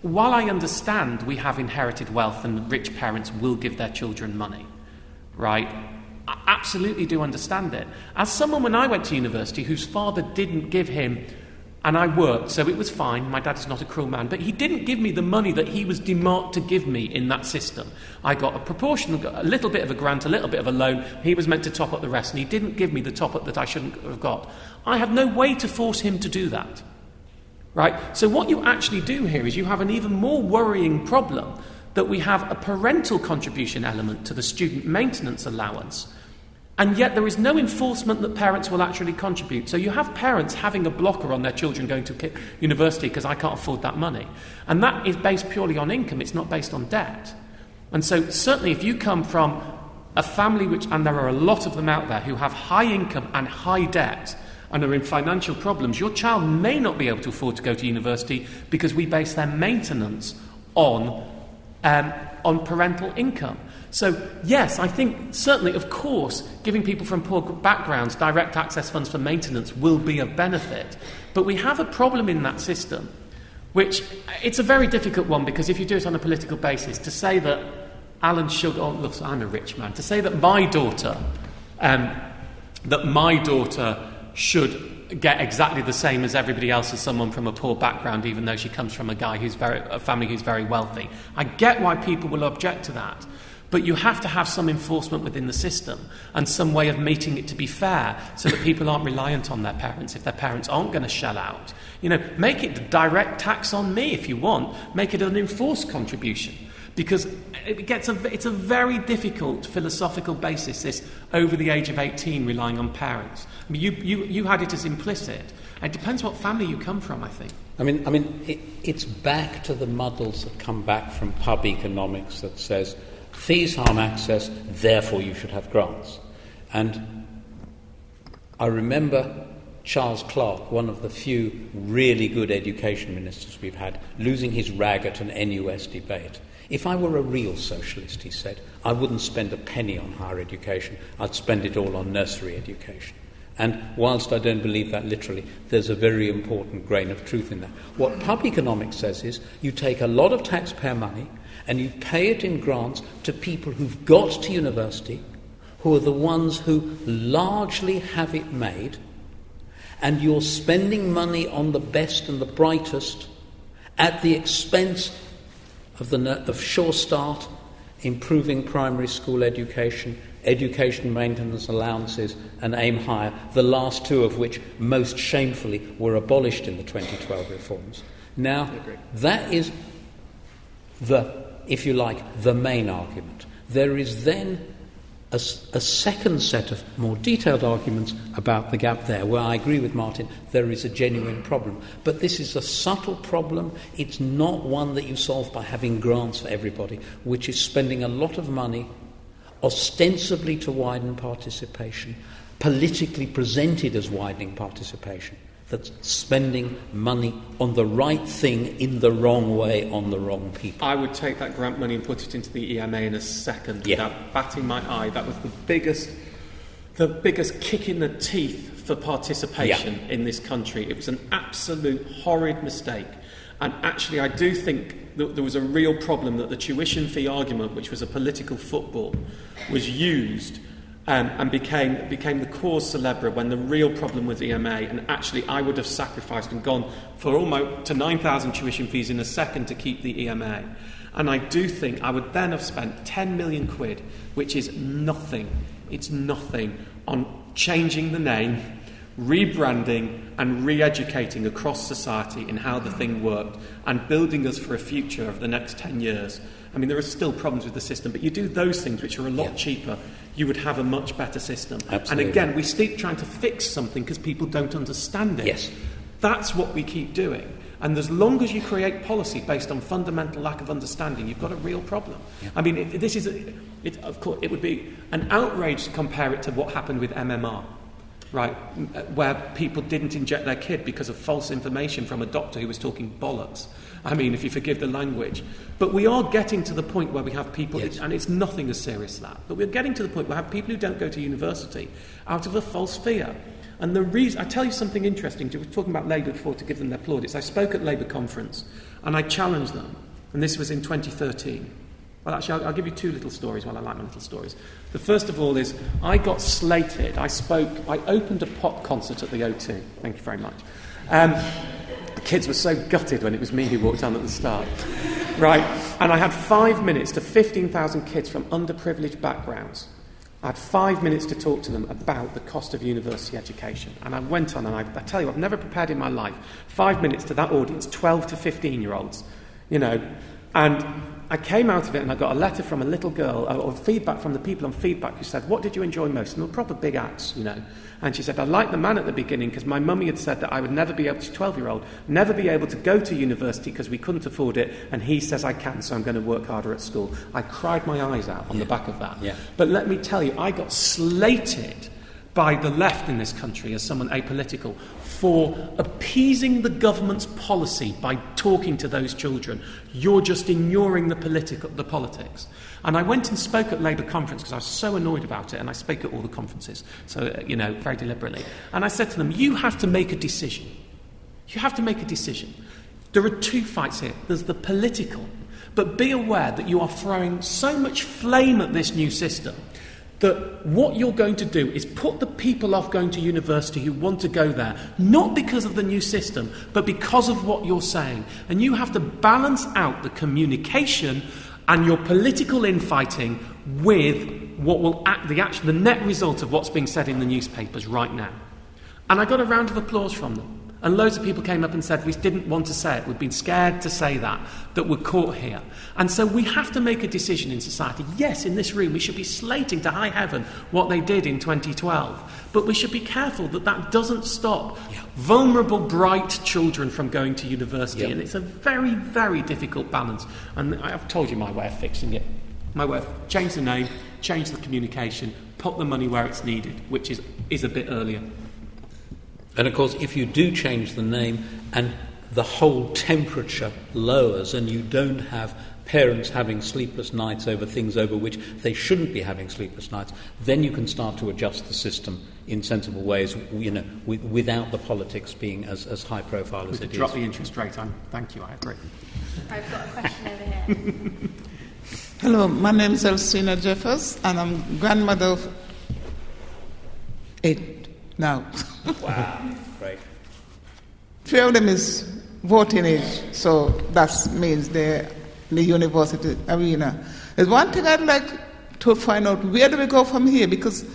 while I understand we have inherited wealth and rich parents will give their children money, right? I absolutely do understand it. As someone, when I went to university, whose father didn't give him, and I worked, so it was fine, my dad is not a cruel man, but he didn't give me the money that he was demarked to give me in that system. I got a proportion, a little bit of a grant, a little bit of a loan, he was meant to top up the rest, and he didn't give me the top up that I shouldn't have got. I had no way to force him to do that. Right? So, what you actually do here is you have an even more worrying problem that we have a parental contribution element to the student maintenance allowance, and yet there is no enforcement that parents will actually contribute. So, you have parents having a blocker on their children going to university because I can't afford that money. And that is based purely on income, it's not based on debt. And so, certainly, if you come from a family which, and there are a lot of them out there who have high income and high debt, and are in financial problems, your child may not be able to afford to go to university because we base their maintenance on, um, on parental income. So, yes, I think certainly, of course, giving people from poor backgrounds direct access funds for maintenance will be of benefit. But we have a problem in that system, which it's a very difficult one because if you do it on a political basis, to say that Alan Sugar, oh, look, I'm a rich man, to say that my daughter, um, that my daughter should get exactly the same as everybody else as someone from a poor background, even though she comes from a guy who's very, a family who's very wealthy. I get why people will object to that. But you have to have some enforcement within the system and some way of meeting it to be fair so that people aren't reliant on their parents if their parents aren't going to shell out. You know, make it the direct tax on me if you want, make it an enforced contribution because it gets a, it's a very difficult philosophical basis, this over the age of 18 relying on parents. I mean, you, you, you had it as implicit. It depends what family you come from, I think. I mean, I mean it, it's back to the muddles that come back from pub economics that says fees harm access, therefore you should have grants. And I remember Charles Clarke, one of the few really good education ministers we've had, losing his rag at an NUS debate. If I were a real socialist, he said, I wouldn't spend a penny on higher education, I'd spend it all on nursery education. And whilst I don't believe that literally, there's a very important grain of truth in that. What pub economics says is you take a lot of taxpayer money and you pay it in grants to people who've got to university, who are the ones who largely have it made, and you're spending money on the best and the brightest at the expense of, the, of Sure Start, improving primary school education, education maintenance allowances, and Aimhigher, the last two of which most shamefully were abolished in the 2012 reforms. Now, that is the, if you like, the main argument. There is then a, a, second set of more detailed arguments about the gap there, where I agree with Martin, there is a genuine problem. But this is a subtle problem. It's not one that you solve by having grants for everybody, which is spending a lot of money ostensibly to widen participation, politically presented as widening participation that's spending money on the right thing in the wrong way on the wrong people. I would take that grant money and put it into the EMA in a second yeah. without batting my eye. That was the biggest, the biggest kick in the teeth for participation yeah. in this country. It was an absolute horrid mistake. And actually, I do think that there was a real problem that the tuition fee argument, which was a political football, was used um, and became, became the cause celebre when the real problem was EMA. And actually, I would have sacrificed and gone for almost to 9,000 tuition fees in a second to keep the EMA. And I do think I would then have spent 10 million quid, which is nothing. It's nothing on changing the name, rebranding, and re educating across society in how the thing worked and building us for a future of the next 10 years. I mean, there are still problems with the system, but you do those things which are a lot yeah. cheaper you would have a much better system. Absolutely. And again, we keep trying to fix something because people don't understand it. Yes. That's what we keep doing. And as long as you create policy based on fundamental lack of understanding, you've got a real problem. Yeah. I mean, it, this is, a, it, of course, it would be an outrage to compare it to what happened with MMR, right? Uh, where people didn't inject their kid because of false information from a doctor who was talking bollocks. I mean, if you forgive the language. But we are getting to the point where we have people, yes. and it's nothing as serious as that, but we're getting to the point where we have people who don't go to university out of a false fear. And the reason, I tell you something interesting, we were talking about Labour before to give them their plaudits. I spoke at Labour conference and I challenged them, and this was in 2013. Well, actually, I'll, I'll, give you two little stories while I like my little stories. The first of all is I got slated. I spoke, I opened a pop concert at the O2. Thank you very much. Um, kids were so gutted when it was me who walked on at the start. Right? And I had five minutes to 15,000 kids from underprivileged backgrounds. I had five minutes to talk to them about the cost of university education. And I went on, and I, I tell you, I've never prepared in my life five minutes to that audience, 12 to 15 year olds, you know. And I came out of it and I got a letter from a little girl, uh, or feedback from the people on feedback who said, What did you enjoy most? And they were proper big acts, you know. And she said, I liked the man at the beginning because my mummy had said that I would never be able, to, 12 year old, never be able to go to university because we couldn't afford it. And he says I can, so I'm going to work harder at school. I cried my eyes out on yeah. the back of that. Yeah. But let me tell you, I got slated by the left in this country as someone apolitical for appeasing the government's policy by talking to those children. You're just ignoring the, political, the politics. And I went and spoke at Labour conference because I was so annoyed about it, and I spoke at all the conferences, so, you know, very deliberately. And I said to them, You have to make a decision. You have to make a decision. There are two fights here there's the political, but be aware that you are throwing so much flame at this new system that what you're going to do is put the people off going to university who want to go there, not because of the new system, but because of what you're saying. And you have to balance out the communication and your political infighting with what will act the, action, the net result of what's being said in the newspapers right now. And I got a round of applause from them. And loads of people came up and said, We didn't want to say it. We'd been scared to say that, that we're caught here. And so we have to make a decision in society. Yes, in this room, we should be slating to high heaven what they did in 2012. But we should be careful that that doesn't stop yeah. vulnerable, bright children from going to university. Yeah. And it's a very, very difficult balance. And I've told you my way of fixing it. My way of change the name, change the communication, put the money where it's needed, which is, is a bit earlier. And of course, if you do change the name and the whole temperature lowers and you don't have parents having sleepless nights over things over which they shouldn't be having sleepless nights, then you can start to adjust the system in sensible ways, you know, with, without the politics being as, as high profile as it drop is. the interest rate. I'm, thank you, I agree. I've got a question over here. [LAUGHS] Hello, my name is Elsina Jeffers, and I'm grandmother of eight now. wow, great. Three of them is voting age, so that means they're in the university arena. There's one thing I'd like to find out where do we go from here because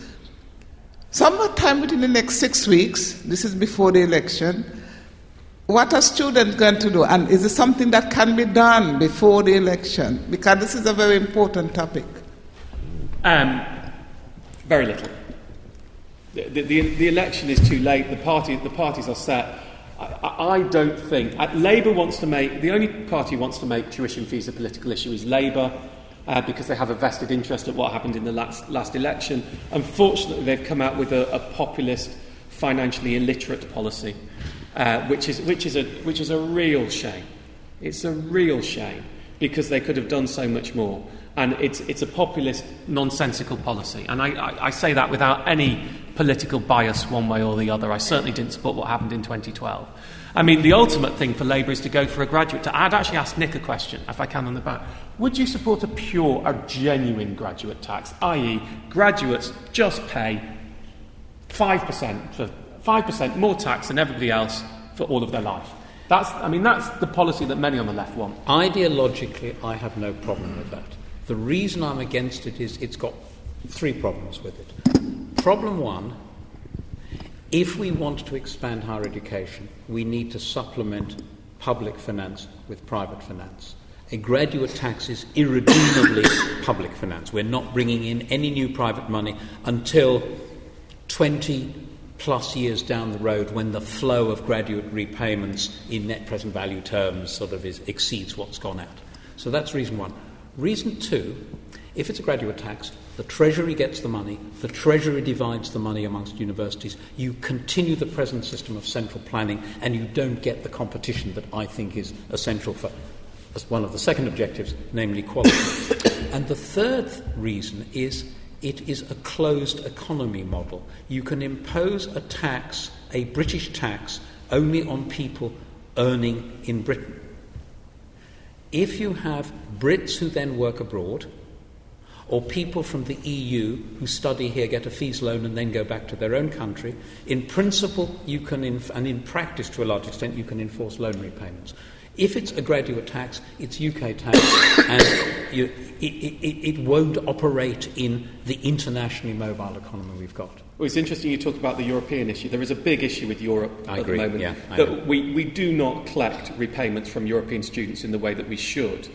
sometime within the next six weeks, this is before the election, what are students going to do? And is it something that can be done before the election? Because this is a very important topic. Um, very little. The, the, the, election is too late. The, party, the parties are set. I, I don't think. Uh, Labour wants to make. The only party wants to make tuition fees a political issue is Labour. Uh, because they have a vested interest at what happened in the last, last election. Unfortunately, they've come out with a, a populist, financially illiterate policy uh, which, is, which, is a, which is a real shame. It's a real shame because they could have done so much more. And it's, it's a populist, nonsensical policy. And I, I, I say that without any political bias one way or the other. I certainly didn't support what happened in 2012. I mean, the ultimate thing for Labour is to go for a graduate. To, I'd actually ask Nick a question, if I can, on the back. Would you support a pure, a genuine graduate tax, i.e., graduates just pay 5% for 5% more tax than everybody else for all of their life. That's, I mean, that's the policy that many on the left want. Ideologically, I have no problem with that. The reason I'm against it is it's got three problems with it. Problem one if we want to expand higher education, we need to supplement public finance with private finance. A graduate tax is irredeemably [COUGHS] public finance. We're not bringing in any new private money until 20 plus years down the road when the flow of graduate repayments in net present value terms sort of is, exceeds what's gone out. So that's reason one. Reason two, if it's a graduate tax, the Treasury gets the money, the Treasury divides the money amongst universities, you continue the present system of central planning, and you don't get the competition that I think is essential for one of the second objectives, namely quality. [COUGHS] and the third reason is it is a closed economy model. You can impose a tax, a British tax, only on people earning in Britain. If you have Brits who then work abroad, or people from the EU who study here, get a fees loan, and then go back to their own country, in principle, you can, inf- and in practice to a large extent, you can enforce loan repayments. If it's a graduate tax, it's UK tax, [COUGHS] and you, it, it, it, won't operate in the internationally mobile economy we've got. Well, it's interesting you talk about the European issue. There is a big issue with Europe I at agree. the moment. Yeah, that we, we do not collect repayments from European students in the way that we should.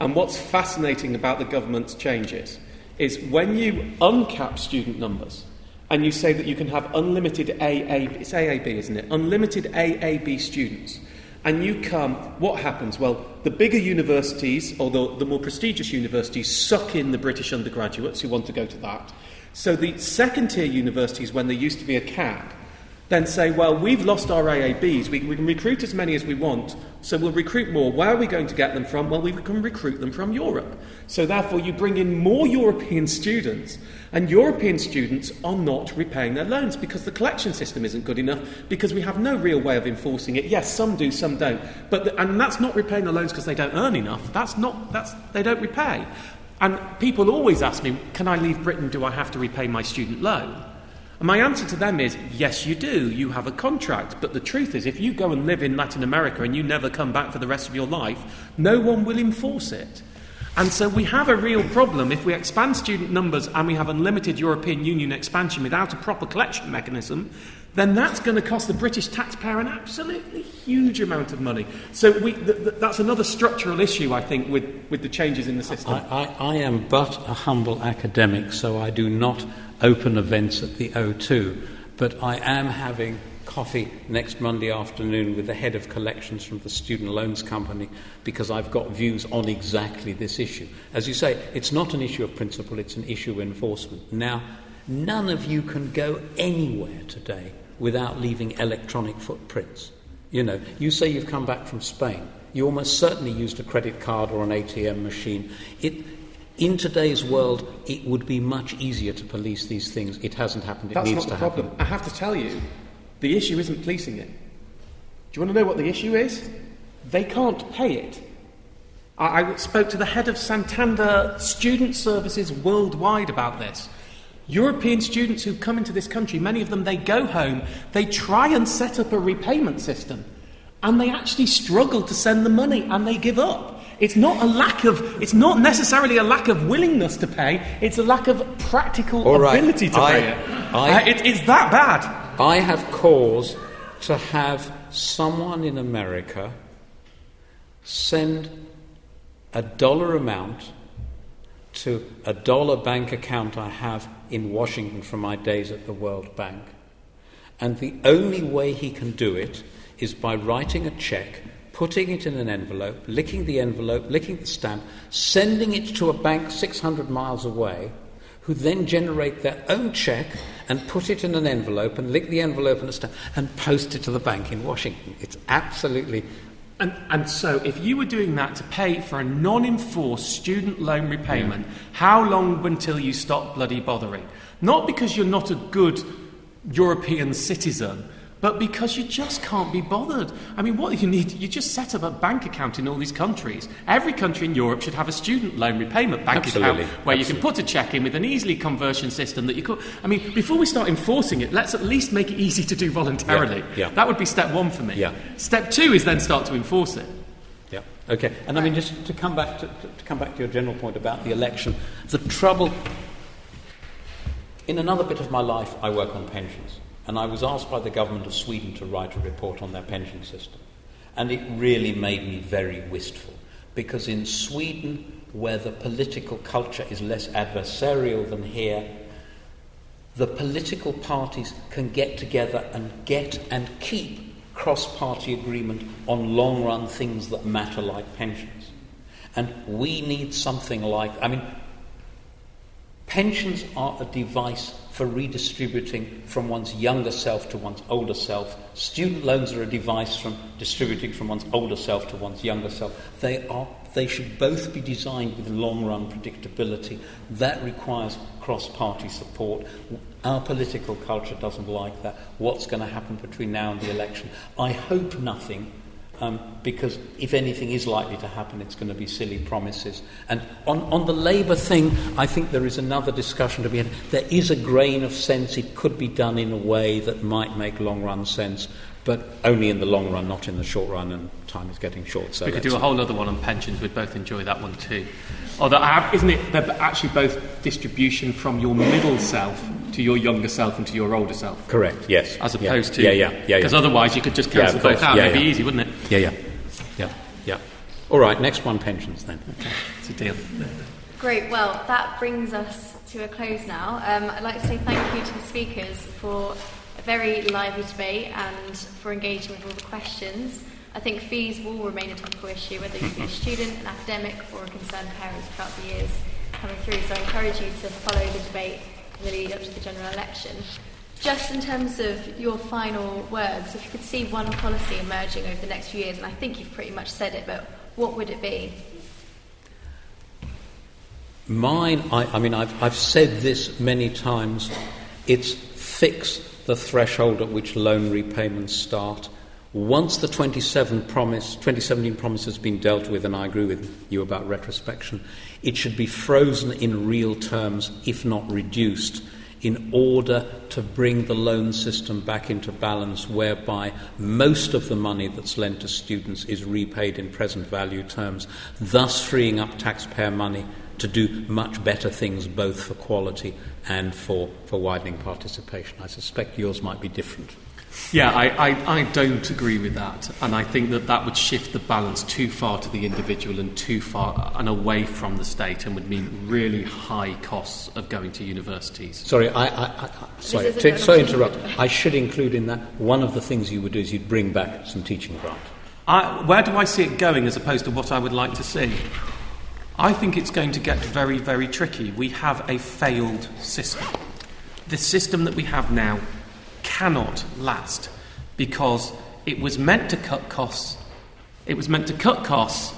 And what's fascinating about the government's changes is when you uncap student numbers and you say that you can have unlimited AAB, it's AAB, isn't it? Unlimited AAB students and you come, what happens? Well, the bigger universities, or the, the more prestigious universities, suck in the British undergraduates who want to go to that. So the second tier universities, when there used to be a cap, then say, well, we've lost our AABs. We, we, can recruit as many as we want, so we'll recruit more. Where are we going to get them from? Well, we can recruit them from Europe. So therefore, you bring in more European students, and European students are not repaying their loans because the collection system isn't good enough, because we have no real way of enforcing it. Yes, some do, some don't. But the, and that's not repaying the loans because they don't earn enough. That's not, that's, they don't repay. And people always ask me, can I leave Britain? Do I have to repay my student loan? And my answer to them is yes, you do. You have a contract. But the truth is, if you go and live in Latin America and you never come back for the rest of your life, no one will enforce it. And so we have a real problem if we expand student numbers and we have unlimited European Union expansion without a proper collection mechanism, then that's going to cost the British taxpayer an absolutely huge amount of money. So we, th- th- that's another structural issue, I think, with, with the changes in the system. I, I, I am but a humble academic, so I do not open events at the O2, but I am having coffee next Monday afternoon with the head of collections from the Student Loans Company because I've got views on exactly this issue. As you say, it's not an issue of principle, it's an issue of enforcement. Now, none of you can go anywhere today without leaving electronic footprints. You know, you say you've come back from Spain. You almost certainly used a credit card or an ATM machine. It, in today's world, it would be much easier to police these things. It hasn't happened. It That's needs not the to problem. happen. I have to tell you, the issue isn't policing it. Do you want to know what the issue is? They can't pay it. I, I spoke to the head of Santander Student Services worldwide about this. European students who come into this country, many of them, they go home, they try and set up a repayment system, and they actually struggle to send the money and they give up. It's not a lack of, it's not necessarily a lack of willingness to pay, it's a lack of practical All right. ability to I- pay it. I- Uh, it. It's that bad. I have cause to have someone in America send a dollar amount to a dollar bank account I have in Washington from my days at the World Bank. And the only way he can do it is by writing a check, putting it in an envelope, licking the envelope, licking the stamp, sending it to a bank 600 miles away, who then generate their own check and put it in an envelope and lick the envelope and stamp and post it to the bank in Washington. It's absolutely. And, and so, if you were doing that to pay for a non enforced student loan repayment, how long until you stop bloody bothering? Not because you're not a good European citizen, but because you just can't be bothered. I mean, what you need, you just set up a bank account in all these countries. Every country in Europe should have a student loan repayment bank Absolutely. account where you can put a check in with an easily conversion system that you could. I mean, before we start enforcing it, let's at least make it easy to do voluntarily. Yeah, yeah. That would be step one for me. Yeah. Step two is then start to enforce it. Yeah. Okay. And I mean, just to come back to, to, to come back to your general point about the election, the trouble. In another bit of my life, I work on pensions, and I was asked by the government of Sweden to write a report on their pension system, and it really made me very wistful because in Sweden, where the political culture is less adversarial than here, the political parties can get together and get and keep cross party agreement on long run things that matter, like pensions. And we need something like, I mean, pensions are a device for redistributing from one's younger self to one's older self. Student loans are a device from distributing from one's older self to one's younger self. They are they should both be designed with long run predictability. That requires cross party support. Our political culture doesn't like that. What's going to happen between now and the election? I hope nothing. Um, because if anything is likely to happen, it's going to be silly promises. And on, on the Labour thing, I think there is another discussion to be had. There is a grain of sense. It could be done in a way that might make long run sense, but only in the long run, not in the short run, and time is getting short. So we could do a whole other one on pensions. We'd both enjoy that one too. Although, have, isn't it? They're actually both distribution from your middle self to your younger self and to your older self. Correct, yes. As Yeah. opposed to Yeah, yeah, yeah, yeah. Because otherwise, you could just cancel of course. both out. Yeah, It'd be easy, wouldn't it? Yeah, yeah. Yeah, yeah. All right, next one pensions then. Okay, It's a deal. Great. Well, that brings us to a close now. Um, I'd like to say thank you to the speakers for a very lively debate and for engaging with all the questions. I think fees will remain a topical issue, whether you be a student, an academic, or a concerned parent throughout the years coming through. So I encourage you to follow the debate in the lead up to the general election. Just in terms of your final words, if you could see one policy emerging over the next few years, and I think you've pretty much said it, but what would it be? Mine, I, I mean, I've, I've said this many times. It's fix the threshold at which loan repayments start. Once the 27 promise, 2017 promise has been dealt with, and I agree with you about retrospection, it should be frozen in real terms, if not reduced, in order to bring the loan system back into balance, whereby most of the money that's lent to students is repaid in present value terms, thus freeing up taxpayer money to do much better things both for quality and for, for widening participation. I suspect yours might be different. Yeah, I, I, I don't agree with that. And I think that that would shift the balance too far to the individual and too far uh, and away from the state and would mean really high costs of going to universities. Sorry, I, I, I, sorry, isn't to, an sorry to interrupt. I should include in that one of the things you would do is you'd bring back some teaching grant. I, where do I see it going as opposed to what I would like to see? I think it's going to get very, very tricky. We have a failed system. The system that we have now cannot last because it was meant to cut costs. It was meant to cut costs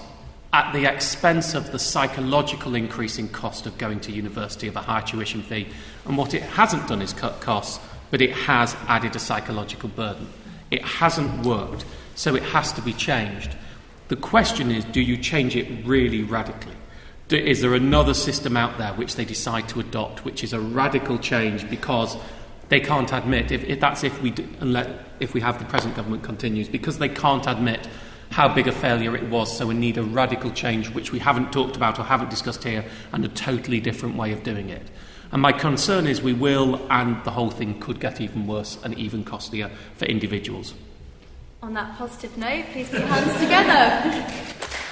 at the expense of the psychological increase in cost of going to university of a high tuition fee. And what it hasn't done is cut costs, but it has added a psychological burden. It hasn't worked, so it has to be changed. The question is do you change it really radically? Is there another system out there which they decide to adopt, which is a radical change because they can't admit, if, if that's if we, do, unless, if we have the present government continues, because they can't admit how big a failure it was, so we need a radical change which we haven't talked about or haven't discussed here, and a totally different way of doing it. And my concern is we will, and the whole thing could get even worse and even costlier for individuals. On that positive note, please put your hands together. [LAUGHS]